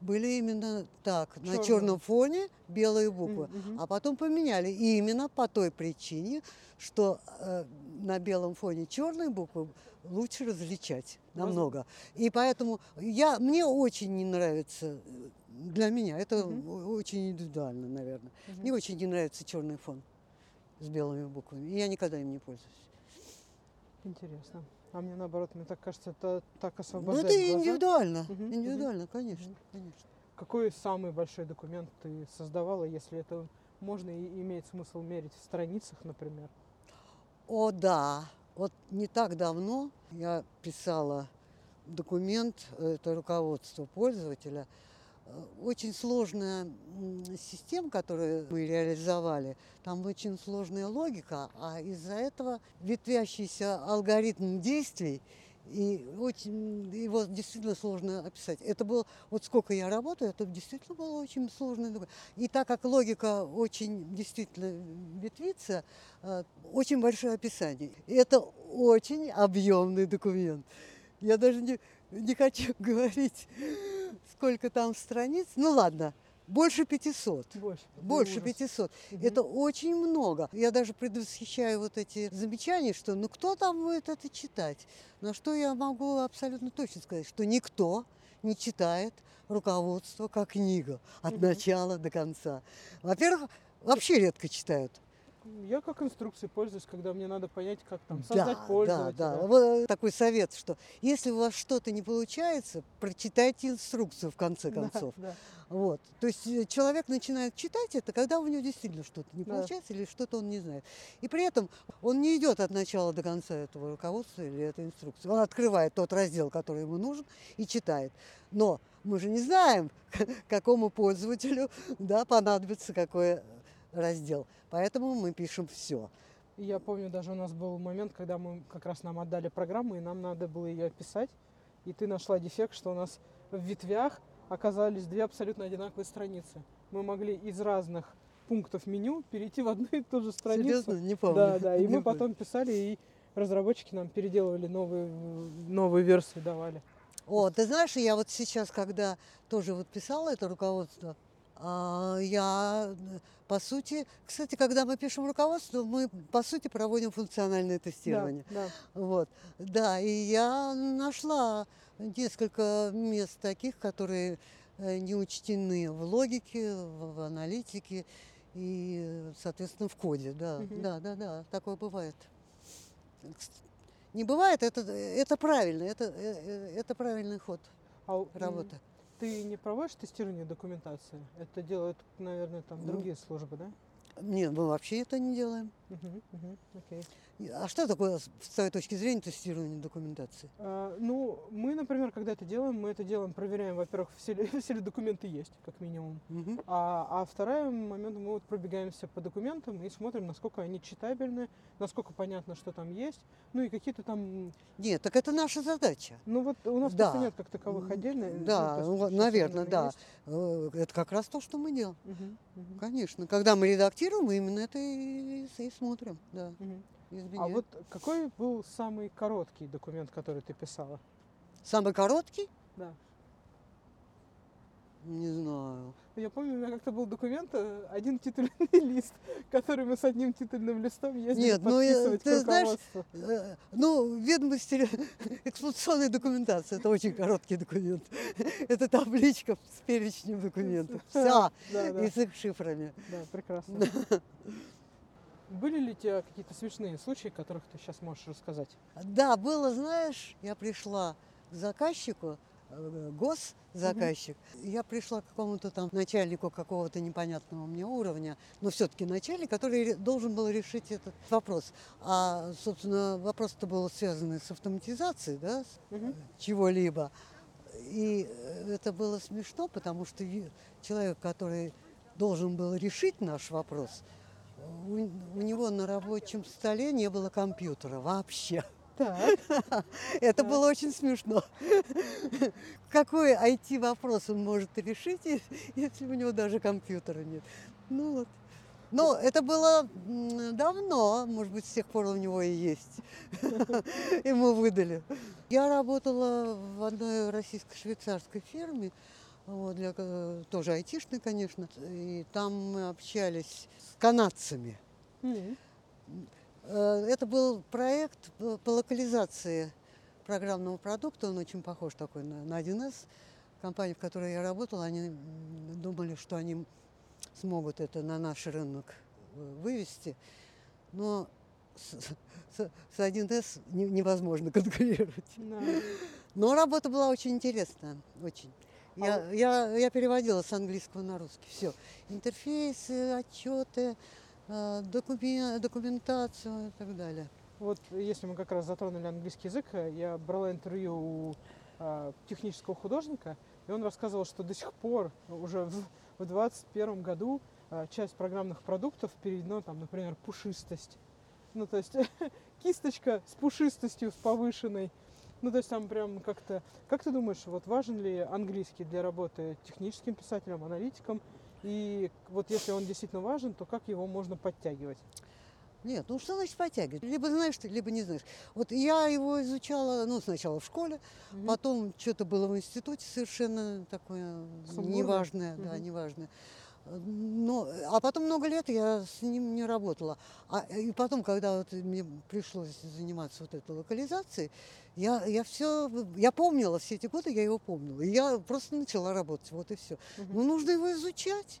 были именно так, на Чёрные. черном фоне белые буквы. Мгм. А потом поменяли именно по той причине, что э, на белом фоне черные буквы лучше различать намного. И поэтому я, мне очень не нравится, э, для меня это о- очень индивидуально, наверное. Мгм. Мне очень не нравится черный фон с белыми буквами. И я никогда им не пользуюсь. Интересно. А мне наоборот, мне так кажется, это так Ну, освобождает это глаза. индивидуально. Мгм. Индивидуально, конечно, Мгм. конечно. Какой самый большой документ ты создавала, если это можно и имеет смысл мерить в страницах, например? О, да. Вот не так давно я писала документ, э, это руководство пользователя. Очень сложная система, которую мы реализовали. Там очень сложная логика, а из-за этого ветвящийся алгоритм действий, и очень его действительно сложно описать. Это было, вот сколько я работаю, это действительно было очень сложно. И так как логика очень действительно ветвится, э, очень большое описание. И это очень объемный документ. Я даже не, не хочу говорить, сколько там страниц. Ну ладно, больше 500. Больше. Больше Ужас. 500. Мгм. Это очень много. Я даже предвосхищаю вот эти замечания, что ну кто там будет это читать? На что я могу абсолютно точно сказать, что никто не читает руководство как книгу от Мгм. начала до конца. Во-первых, вообще редко читают. Я как инструкцией пользуюсь, когда мне надо понять, как там Да, создать да, пользователя. да. Вот такой совет, что если у вас что-то не получается, прочитайте инструкцию в конце Да, концов. да. Вот. То есть э, человек начинает читать это, когда у него действительно что-то не Да. получается или что-то он не знает. И при этом он не идет от начала до конца этого руководства или этой инструкции. Он открывает тот раздел, который ему нужен, и читает. Но мы же не знаем, какому пользователю да, понадобится какой э, раздел. Поэтому мы пишем все. Я помню, даже у нас был момент, когда мы как раз нам отдали программу, и нам надо было ее описать. И ты нашла дефект, что у нас в ветвях оказались две абсолютно одинаковые страницы. Мы могли из разных пунктов меню перейти в одну и ту же страницу. Серьезно? Не помню. Да, да. И Не мы помню. потом писали, и разработчики нам переделывали новые, новые версии, давали. О, ты знаешь, я вот сейчас, когда тоже вот писала это руководство, я, э, по сути, кстати, когда мы пишем руководство, мы, по сути, проводим функциональное Да, тестирование. да. Вот, да, и я нашла несколько мест таких, которые э, не учтены в логике, в, аналитике и, соответственно, в коде. Да, Мгм. да, да, да, такое бывает. Не бывает, это, это правильно, это, э, э, это правильный ход А работы. Ты не проводишь тестирование документации? Это делают, наверное, там Ну. другие службы, да? Нет, мы вообще это не делаем. Мгм, мгм, окей. А что такое, с твоей точки зрения, тестирование документации? А, ну, мы, например, когда это делаем, мы это делаем, проверяем, во-первых, все ли, все ли документы есть, как минимум. Мгм. А, а второй момент, мы вот пробегаемся по документам и смотрим, насколько они читабельны, насколько понятно, что там есть. Ну и какие-то там... Нет, так это наша задача. Ну вот у нас Да. просто нет как таковых отдельно. ну, Да, есть ну, сейчас наверное, да. есть. Э, Это как раз то, что мы делаем. Мгм, Конечно. Когда мы редактируем, мы именно это и, и смотрим. Да, мгм. А вот какой был самый короткий документ, который ты писала? Самый короткий? Да. Не знаю. Я помню, у меня как-то был документ, э, один титульный лист, который мы с одним титульным листом ездили Нет, ну, я- подписывать ты знаешь. Э, Ну, ведомости эксплуатационной документации это очень короткий документ. Это табличка с перечнем документов. Вся. Да, да, И с их шифрами. да, прекрасно. Были ли у тебя какие-то смешные случаи, которых ты сейчас можешь рассказать? Да, было, знаешь, я пришла к заказчику, э, госзаказчик. Я пришла к какому-то там начальнику какого-то непонятного мне уровня, но все-таки начальник, который должен был решить этот вопрос. А, собственно, вопрос-то был связан с автоматизацией, да, Мгм. чего-либо. И э, это было смешно, потому что человек, который должен был решить наш вопрос, у, у него на рабочем столе не было компьютера вообще. Так, Это Так. было очень смешно. Какой IT-вопрос он может решить, если у него даже компьютера нет? Ну вот. Но это было давно, может быть, с тех пор у него и есть. Ему выдали. Я работала в одной российско-швейцарской фирме, вот, для, ко- тоже айтишной, конечно, и там мы общались с канадцами. Э, Это был проект по локализации программного продукта. Он очень похож такой на, на 1С. Компания, в которой я работала, они думали, что они смогут это на наш рынок э, вывести. Но с, с- с 1С не- невозможно конкурировать. да. Но работа была очень интересная, очень. А Я, я, я переводила с английского на русский. Все. Интерфейсы, отчеты, э, докумен- документацию и так далее. Вот если мы как раз затронули английский язык, э, я брала интервью у а, технического художника, и он рассказывал, что до сих пор, уже в, в 21 году, а, часть программных продуктов переведена, там, например, пушистость. Ну, то есть кисточка с пушистостью, с повышенной. Ну, то есть там прям как-то... Как ты думаешь, вот важен ли английский для работы техническим писателем, аналитиком? И вот если он действительно важен, то как его можно подтягивать? Нет, ну что значит подтягивать? Либо знаешь ты, либо не знаешь. Вот я его изучала, ну, сначала в школе, Мгм. потом что-то было в институте совершенно такое Сумбурное? неважное, да, Мгм. неважное. Но, а потом много лет я с ним не работала. А, и потом, когда вот мне пришлось заниматься вот этой локализацией, я, я все, я помнила все эти годы, я его помнила. И я просто начала работать, вот и все. Мгм. Ну, нужно его изучать.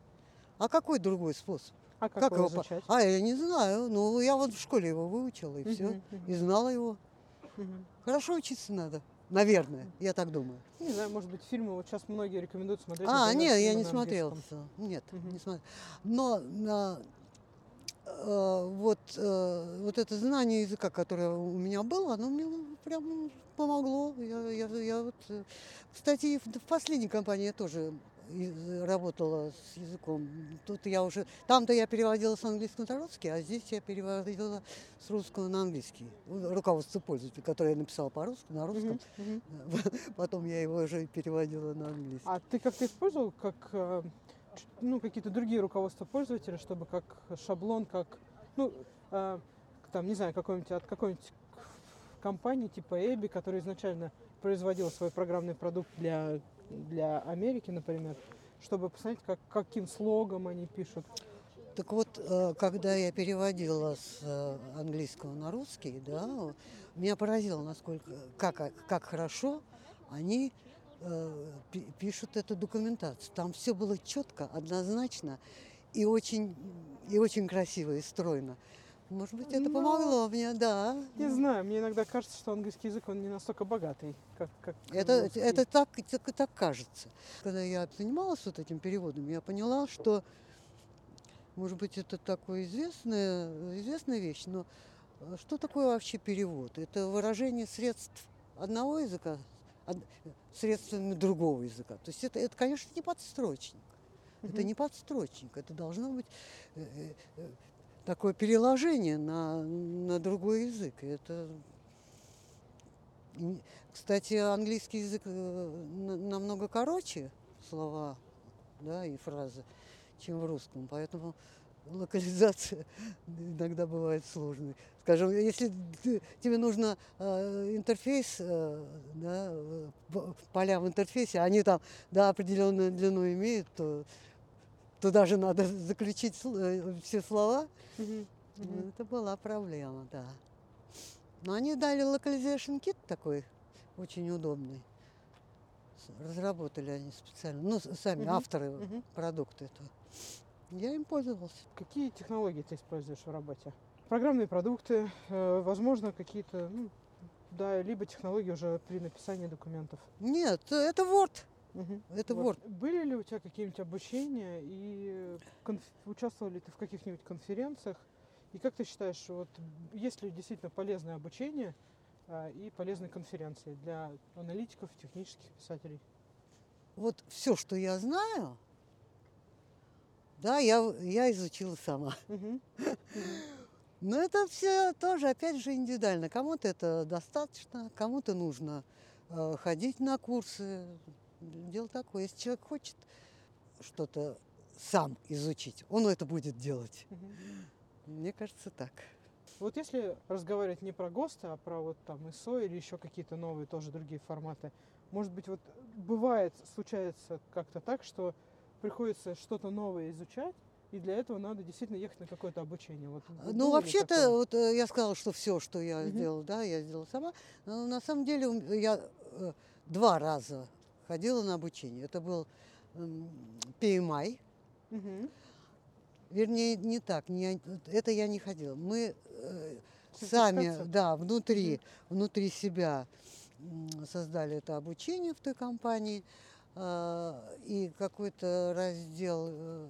А какой другой способ? А как, Как его изучать? А, я не знаю. Ну, я вот в школе его выучила, и все. Мгм, И знала его. мгм. Хорошо учиться надо. Наверное, я так думаю. Не знаю, может быть, фильмы вот сейчас многие рекомендуют смотреть. А, например, нет, я не всё. Нет, Мгм. не смотрела. Но а, э, вот, э, вот это знание языка, которое у меня было, оно мне прям помогло. Я, я, я вот, э, кстати, в, последней компании я тоже работала с языком. Тут я уже, там-то я переводила с английского на русский, а здесь я переводила с русского на английский. Руководство пользователя, которое я написала по-русски, на русском. Мгм, мгм. Потом я его уже переводила на английский. А ты как-то использовал как э, ну, какие-то другие руководства пользователя, чтобы как шаблон, как, ну, э, там, не знаю, какой-нибудь от какой-нибудь компании типа Эбби, которая изначально производила свой программный продукт для, для Америки, например, чтобы посмотреть, как, каким слогом они пишут. Так вот, э, когда я переводила с э, английского на русский, да, меня поразило, насколько, как, как хорошо они э, пи- пишут эту документацию. Там все было четко, однозначно и очень, и очень красиво и стройно. Может быть, это Ну, помогло мне, да. Не знаю, мне иногда кажется, что английский язык, он не настолько богатый, как, как Это, русский. это так, так, так кажется. Когда я занималась вот этим переводом, я поняла, что, может быть, это такая известная, известная вещь, но э, что такое вообще перевод? Это выражение средств одного языка средствами другого языка. То есть это, это конечно, не подстрочник. Это не подстрочник. Это должно быть э, э, такое переложение на, на другой язык. Это Кстати, английский язык э, на- намного короче слова да, и фразы, чем в русском. Поэтому локализация иногда бывает сложной. Скажем, если тебе нужно э, интерфейс, э, да, поля в интерфейсе, они там да, определенную длину имеют, то, то даже надо заключить э, все слова. Ну, мгм. Это была проблема, да. Но они дали localization kit такой, очень удобный. Разработали они специально. Ну, сами Мгм, авторы мгм. продукта этого. Я им пользовался. Какие технологии ты используешь в работе? Программные продукты, э, возможно, какие-то, ну, да, либо технологии уже при написании документов. Нет, это Word. Мгм. Это Вот. Были ли у тебя какие-нибудь обучения и конф- участвовал ли ты в каких-нибудь конференциях? И как ты считаешь, вот есть ли действительно полезное обучение а, и полезные конференции для аналитиков, технических писателей? Вот все, что я знаю, да, я, я изучила сама. Но это все тоже, опять же, индивидуально. Кому-то это достаточно, кому-то нужно э, ходить на курсы. Дело такое. Если человек хочет что-то сам изучить, он это будет делать. Мгм. Мне кажется, так. Вот если разговаривать не про ГОСТы, а про вот там ISO или еще какие-то новые тоже другие форматы, может быть, вот бывает, случается как-то так, что приходится что-то новое изучать, и для этого надо действительно ехать на какое-то обучение. Вот было Ну, вообще-то, вот э, я сказала, что все, что я сделала, да, я сделала сама. Но на самом деле я э, два раза ходила на обучение. Это был PMI, Мгм. Вернее, не так, не, это я не ходила. Мы э, сами, да, внутри, внутри себя создали это обучение в той компании. а, И какой-то раздел, э,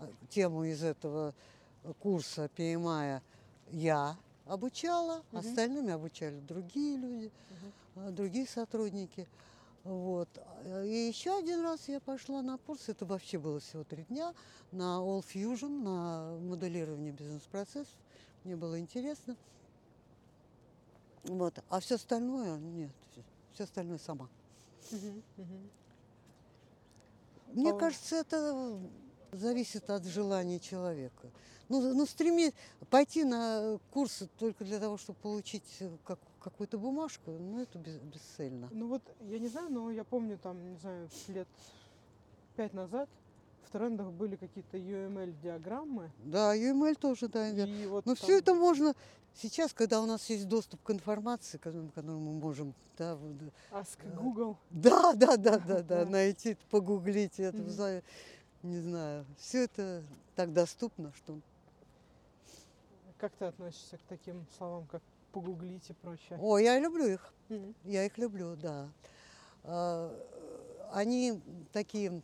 э, тему из этого курса PMI я обучала, Мгм. остальными обучали другие люди, а, другие сотрудники. Вот. А, И еще один раз я пошла на курс, это вообще было всего три дня, на All Fusion, на моделирование бизнес-процессов. Мне было интересно. Вот. А все остальное нет, все остальное сама. Мне кажется, это зависит от желания человека. Ну, ну стреми пойти на курс только для того, чтобы получить э, как- какую-то бумажку, ну, это бес- бесцельно. Ну вот, я не знаю, но я помню там, не знаю, лет пять назад в трендах были какие-то UML-диаграммы. Да, UML тоже, да. И вот Но там- все это можно сейчас, когда у нас есть доступ к информации, которую которую мы можем, да, Ask Google. да, да, да, да, да, Да. найти, погуглить это, за- не знаю, все это так доступно, что Как ты относишься к таким словам, как погуглить и прочее? О, я люблю их. Мгм. Я их люблю, да. А, Они такие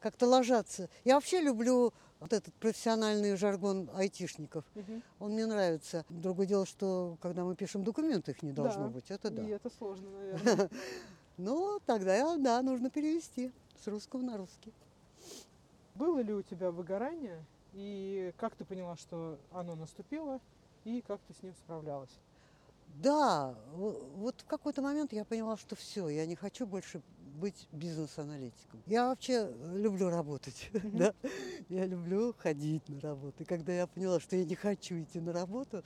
как-то ложатся. Я вообще люблю вот этот профессиональный жаргон айтишников. Мгм. Он мне нравится. Другое дело, что когда мы пишем документы, их не должно Да. быть. Это да. И это сложно, наверное. Ну, тогда, да, нужно перевести с русского на русский. Было ли у тебя выгорание? И как ты поняла, что оно наступило? И как ты с ним справлялась? Да, во- вот в какой-то момент я поняла, что все, я не хочу больше быть бизнес-аналитиком. Я вообще люблю работать, да, я люблю ходить на работу. И когда я поняла, что я не хочу идти на работу,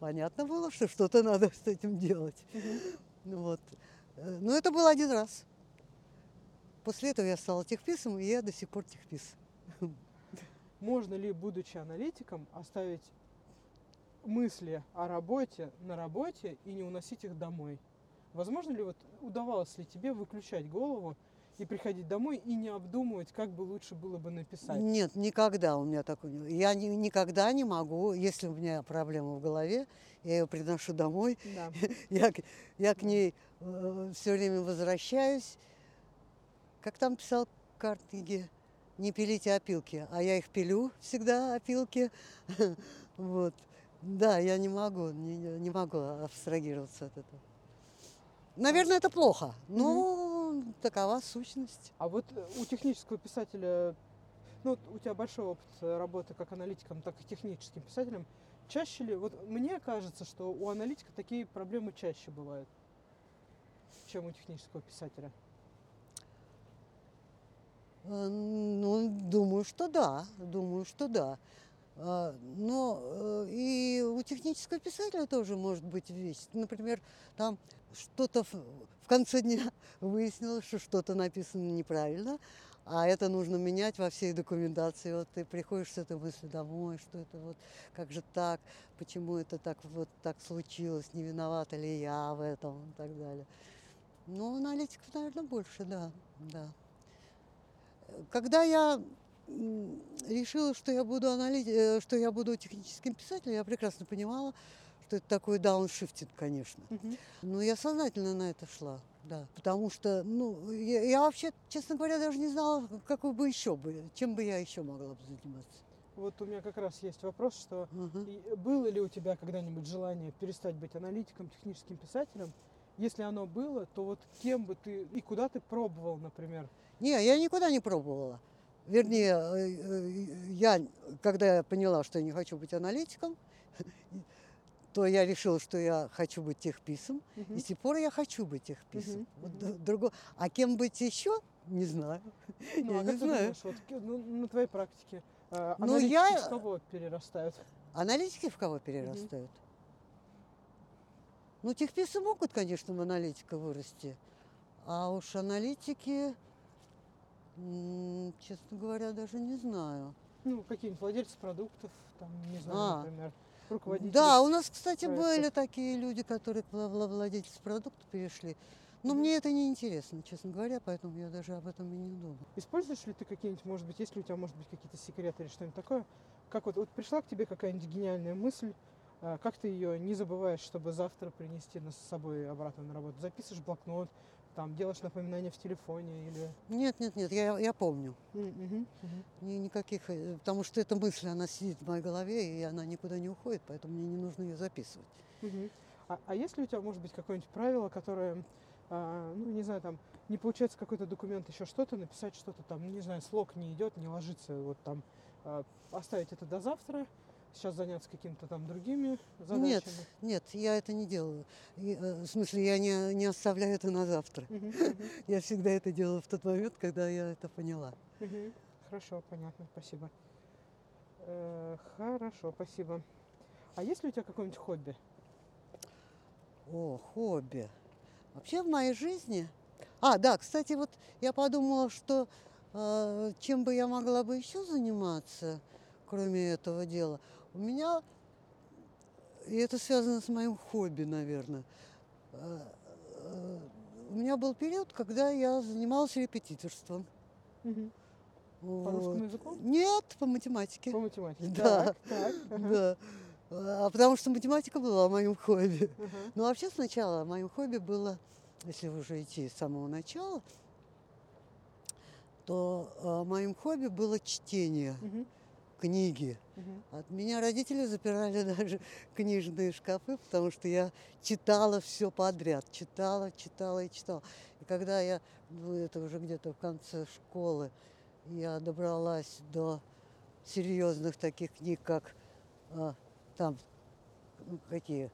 понятно было, что что-то надо с этим делать. Ну Вот. Э, Но это был один раз. После этого я стала техписом, и я до сих пор техпис. Можно ли, будучи аналитиком, оставить мысли о работе на работе и не уносить их домой? Возможно ли вот удавалось ли тебе выключать голову и приходить домой и не обдумывать, как бы лучше было бы написать? Нет, никогда у меня такого не Я ни- никогда не могу, если у меня проблема в голове, я ее приношу домой, Да. я, к- я к ней все время возвращаюсь. Как там писал Картиги, не пилите опилки, а я их пилю всегда, опилки. Вот. Да, я не могу, не, не- могу абстрагироваться от этого. Наверное, это плохо, но такова сущность. А вот э, у технического писателя, ну вот у тебя большой опыт э, работы как аналитиком, так и техническим писателем, чаще ли, вот мне кажется, что у аналитика такие проблемы чаще бывают, чем у технического писателя. Э, Ну, думаю, что да, думаю, что да. А, Но э, и у технического писателя тоже может быть вещь. Например, там что-то в конце дня выяснилось, что что-то написано неправильно, а это нужно менять во всей документации. Вот ты приходишь с этой мыслью домой, что это вот, как же так, почему это так вот так случилось, не виновата ли я в этом и так далее. Ну, аналитиков, наверное, больше, да, да. Когда я решила, что я буду аналити- э, что я буду техническим писателем, я прекрасно понимала, что это такой дауншифтинг, конечно. Но я сознательно на это шла, да. Потому что, ну, я, я вообще, честно говоря, даже не знала, какой бы еще бы, чем бы я еще могла бы заниматься. Вот у меня как раз есть вопрос, что и было ли у тебя когда-нибудь желание перестать быть аналитиком, техническим писателем? Если оно было, то вот кем бы ты и куда ты пробовал, например? Не, я никуда не пробовала. Вернее, э, э, я, когда я поняла, что я не хочу быть аналитиком, то я решила, что я хочу быть техписом. Мгм. И с тех пор я хочу быть техписом. Мгм, Вот друго- А кем быть еще, не знаю. Ну, я а не как ты знаю. думаешь, вот ну, на твоей практике э, Ну, аналитики я- в кого перерастают? Аналитики в кого перерастают? Ну, техписы могут, конечно, в аналитика вырасти. А уж аналитики, м, честно говоря, даже не знаю. Ну, какие-нибудь владельцы продуктов, там, не знаю, А. например, руководители. Да, у нас, кстати, проектов. были такие люди, которые к вла- вла- владельцы продукта перешли. Но Мгм. мне это не интересно, честно говоря, поэтому я даже об этом и не думаю. Используешь ли ты какие-нибудь, может быть, есть ли у тебя, может быть, какие-то секреты или что-нибудь такое? Как вот, вот пришла к тебе какая-нибудь гениальная мысль, а, как ты ее не забываешь, чтобы завтра принести на- с собой обратно на работу? Записываешь блокнот, там, делаешь напоминания в телефоне или... Нет, нет, нет, я, я помню. Ни- никаких, э, потому что эта мысль, она сидит в моей голове, и она никуда не уходит, поэтому мне не нужно ее записывать. А, а есть ли у тебя, может быть, какое-нибудь правило, которое, а, ну, не знаю, там, не получается какой-то документ, еще что-то, написать что-то там, не знаю, слог не идет, не ложится, вот там, а, оставить это до завтра, сейчас заняться какими-то там другими задачами? Нет, нет, я это не делаю. И, э, в смысле, я не, не оставляю это на завтра. Мгм, мгм, Я всегда это делаю в тот момент, когда я это поняла. мгм. Хорошо, понятно, спасибо. Э, Хорошо, спасибо. А есть ли у тебя какое-нибудь хобби? О, хобби. Вообще в моей жизни... А, да, кстати, вот я подумала, что э, чем бы я могла бы еще заниматься, кроме этого дела. У меня, и это связано с моим хобби, наверное, э, э, у меня был период, когда я занималась репетиторством. По Вот. русскому языку? Нет, по математике. По математике? Да. Так, так, ага, Да. А потому что математика была моим хобби. ага. Ну, вообще сначала моим хобби было, если уже идти с самого начала, то а, моим хобби было чтение Мгм, книги. мгм. От меня родители запирали даже книжные шкафы, потому что я читала все подряд. Читала, читала и читала. И когда я, ну, это уже где-то в конце школы, я добралась до серьезных таких книг, как а, там ну, какие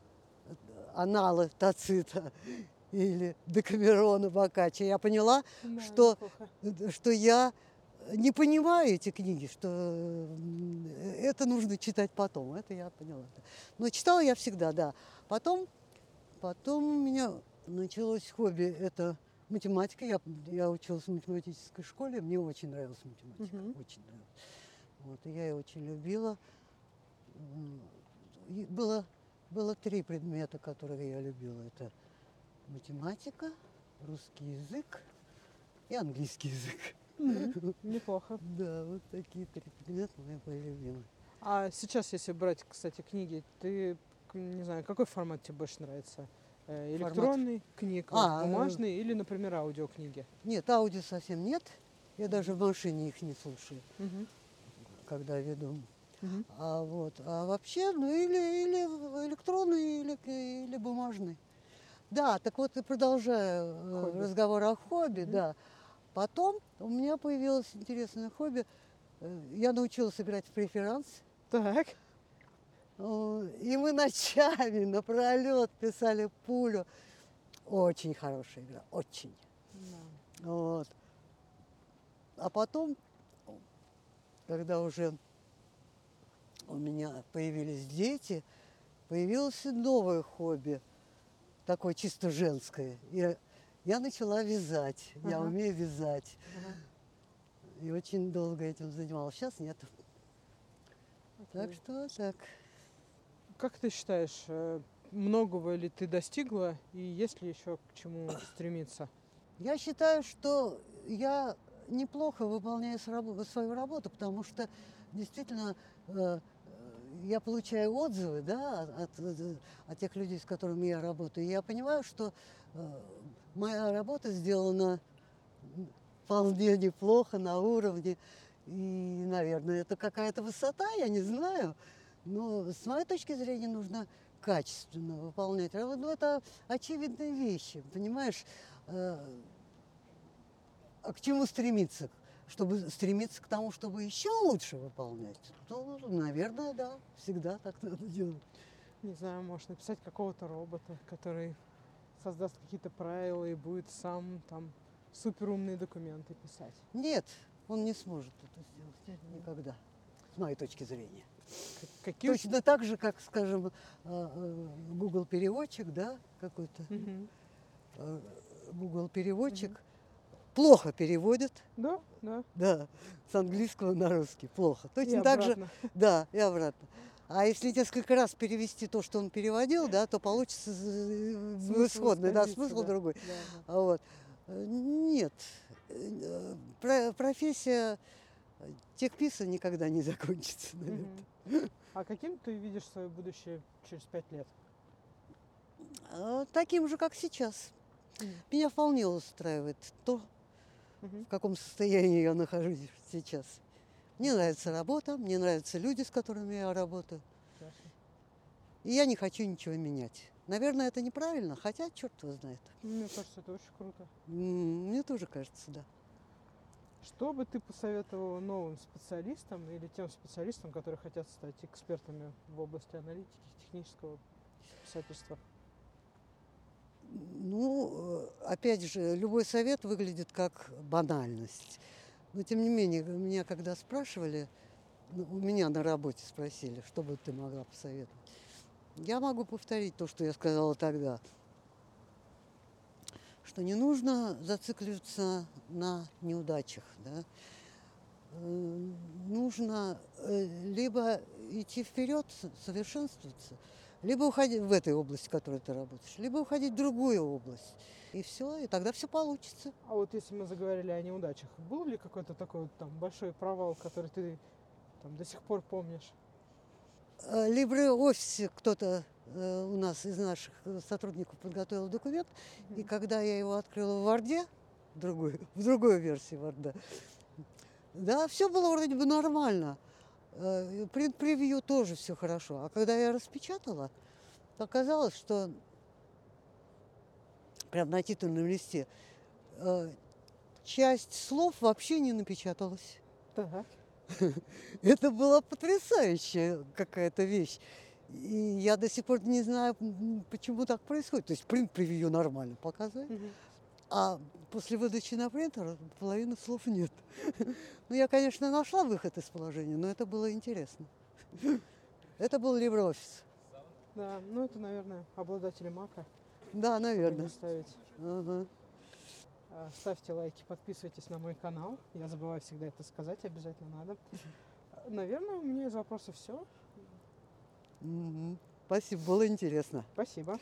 аналы Тацита или Декамерона Бокаччо, я поняла, Да, Что- неплохо. что я не понимаю эти книги, что м, это нужно читать потом. Это я поняла. Но читала я всегда, да. Потом, потом у меня началось хобби, это математика. Я, я училась в математической школе, мне очень нравилась математика, Мгм. очень нравилась. Вот, и я ее очень любила. И было, было три предмета, которые я любила. Это математика, русский язык и английский язык. Неплохо. Да, вот такие три предмета мои были любимые. А сейчас, если брать, кстати, книги, ты, не знаю, какой формат тебе больше нравится? Э, Формат. Электронный книг, А, э, бумажный или, например, аудиокниги? Нет, аудио совсем нет. Я даже в машине их не слушаю, Мгм. когда веду. Мгм. А вот, а вообще, ну или, или электронный, или, или бумажный. Да, так вот и продолжая э, Хобби. разговор о хобби, Мгм. да. Потом у меня появилось интересное хобби. Э, Я научилась играть в преферанс. Так. И мы ночами напролет писали пулю. Очень хорошая игра, очень. Да. Вот. А потом, когда уже у меня появились дети, появилось новое хобби, такое чисто женское. И я начала вязать. Я Ага. умею вязать. Ага. И очень долго этим занималась. Сейчас нет. Так что так. Как ты считаешь, э, многого ли ты достигла и есть ли еще к чему стремиться? Я считаю, что я неплохо выполняю свою работу, потому что действительно э, я получаю отзывы да, от, от тех людей, с которыми я работаю. И я понимаю, что э, моя работа сделана вполне неплохо, на уровне. И, наверное, это какая-то высота, я не знаю. Но с моей точки зрения нужно качественно выполнять работу. Ну, это очевидные вещи, понимаешь? Э, А к чему стремиться? Чтобы стремиться к тому, чтобы еще лучше выполнять. Ну, наверное, да, всегда так надо делать. Не знаю, может написать какого-то робота, который создаст какие-то правила и будет сам там суперумные документы писать. Нет, он не сможет это сделать никогда, с моей точки зрения. Какие Точно так же, как, скажем, э, э, Google переводчик, да, какой-то э, Google переводчик плохо переводит, Да, да. да, с английского на русский, плохо. И Точно так же, да, и обратно. А если несколько раз перевести то, что он переводил, да, то получится э, Смысл исходный, да, смысл да. другой. Да. А Вот. Э, Нет, э, про- профессия техписа никогда не закончится, наверное. А каким ты видишь свое будущее через пять лет? Таким же, как сейчас. Меня вполне устраивает то, в каком состоянии я нахожусь сейчас. Мне нравится работа, мне нравятся люди, с которыми я работаю. И я не хочу ничего менять. Наверное, это неправильно, хотя черт его знает. Мне кажется, это очень круто. Мне тоже кажется, да. Что бы ты посоветовала новым специалистам или тем специалистам, которые хотят стать экспертами в области аналитики, технического писательства? Ну, э, опять же, любой совет выглядит как банальность. Но тем не менее, меня когда спрашивали, ну, у меня на работе спросили, что бы ты могла посоветовать. Я могу повторить то, что я сказала тогда. Что не нужно зацикливаться на неудачах. Да? Э, Нужно э, либо идти вперед, совершенствоваться, либо уходить в этой области, в которой ты работаешь, либо уходить в другую область. И все, и тогда все получится. А вот если мы заговорили о неудачах, был ли какой-то такой вот там большой провал, который ты там до сих пор помнишь? Э, LibreOffice кто-то э, у нас из наших сотрудников подготовил документ, и Мгм. когда я его открыла в Варде, другой, в другой версии Варда, да, все было вроде бы нормально. Э, Принт-превью тоже все хорошо. А когда я распечатала, оказалось, что прям на титульном листе э, часть слов вообще не напечаталась. Так. Это была потрясающая какая-то вещь. И я до сих пор не знаю, почему так происходит. То есть принт превью нормально показывает, а после выдачи на принтер половины слов нет. Ну, я, конечно, нашла выход из положения, но это было интересно. Это был LibreOffice. Да, ну это, наверное, обладатели мака. Да, наверное. Ставить. Ага. А, Ставьте лайки, подписывайтесь на мой канал. Я забываю всегда это сказать, обязательно надо. Наверное, у меня из вопросов все. Мгм. Спасибо, было интересно. Спасибо.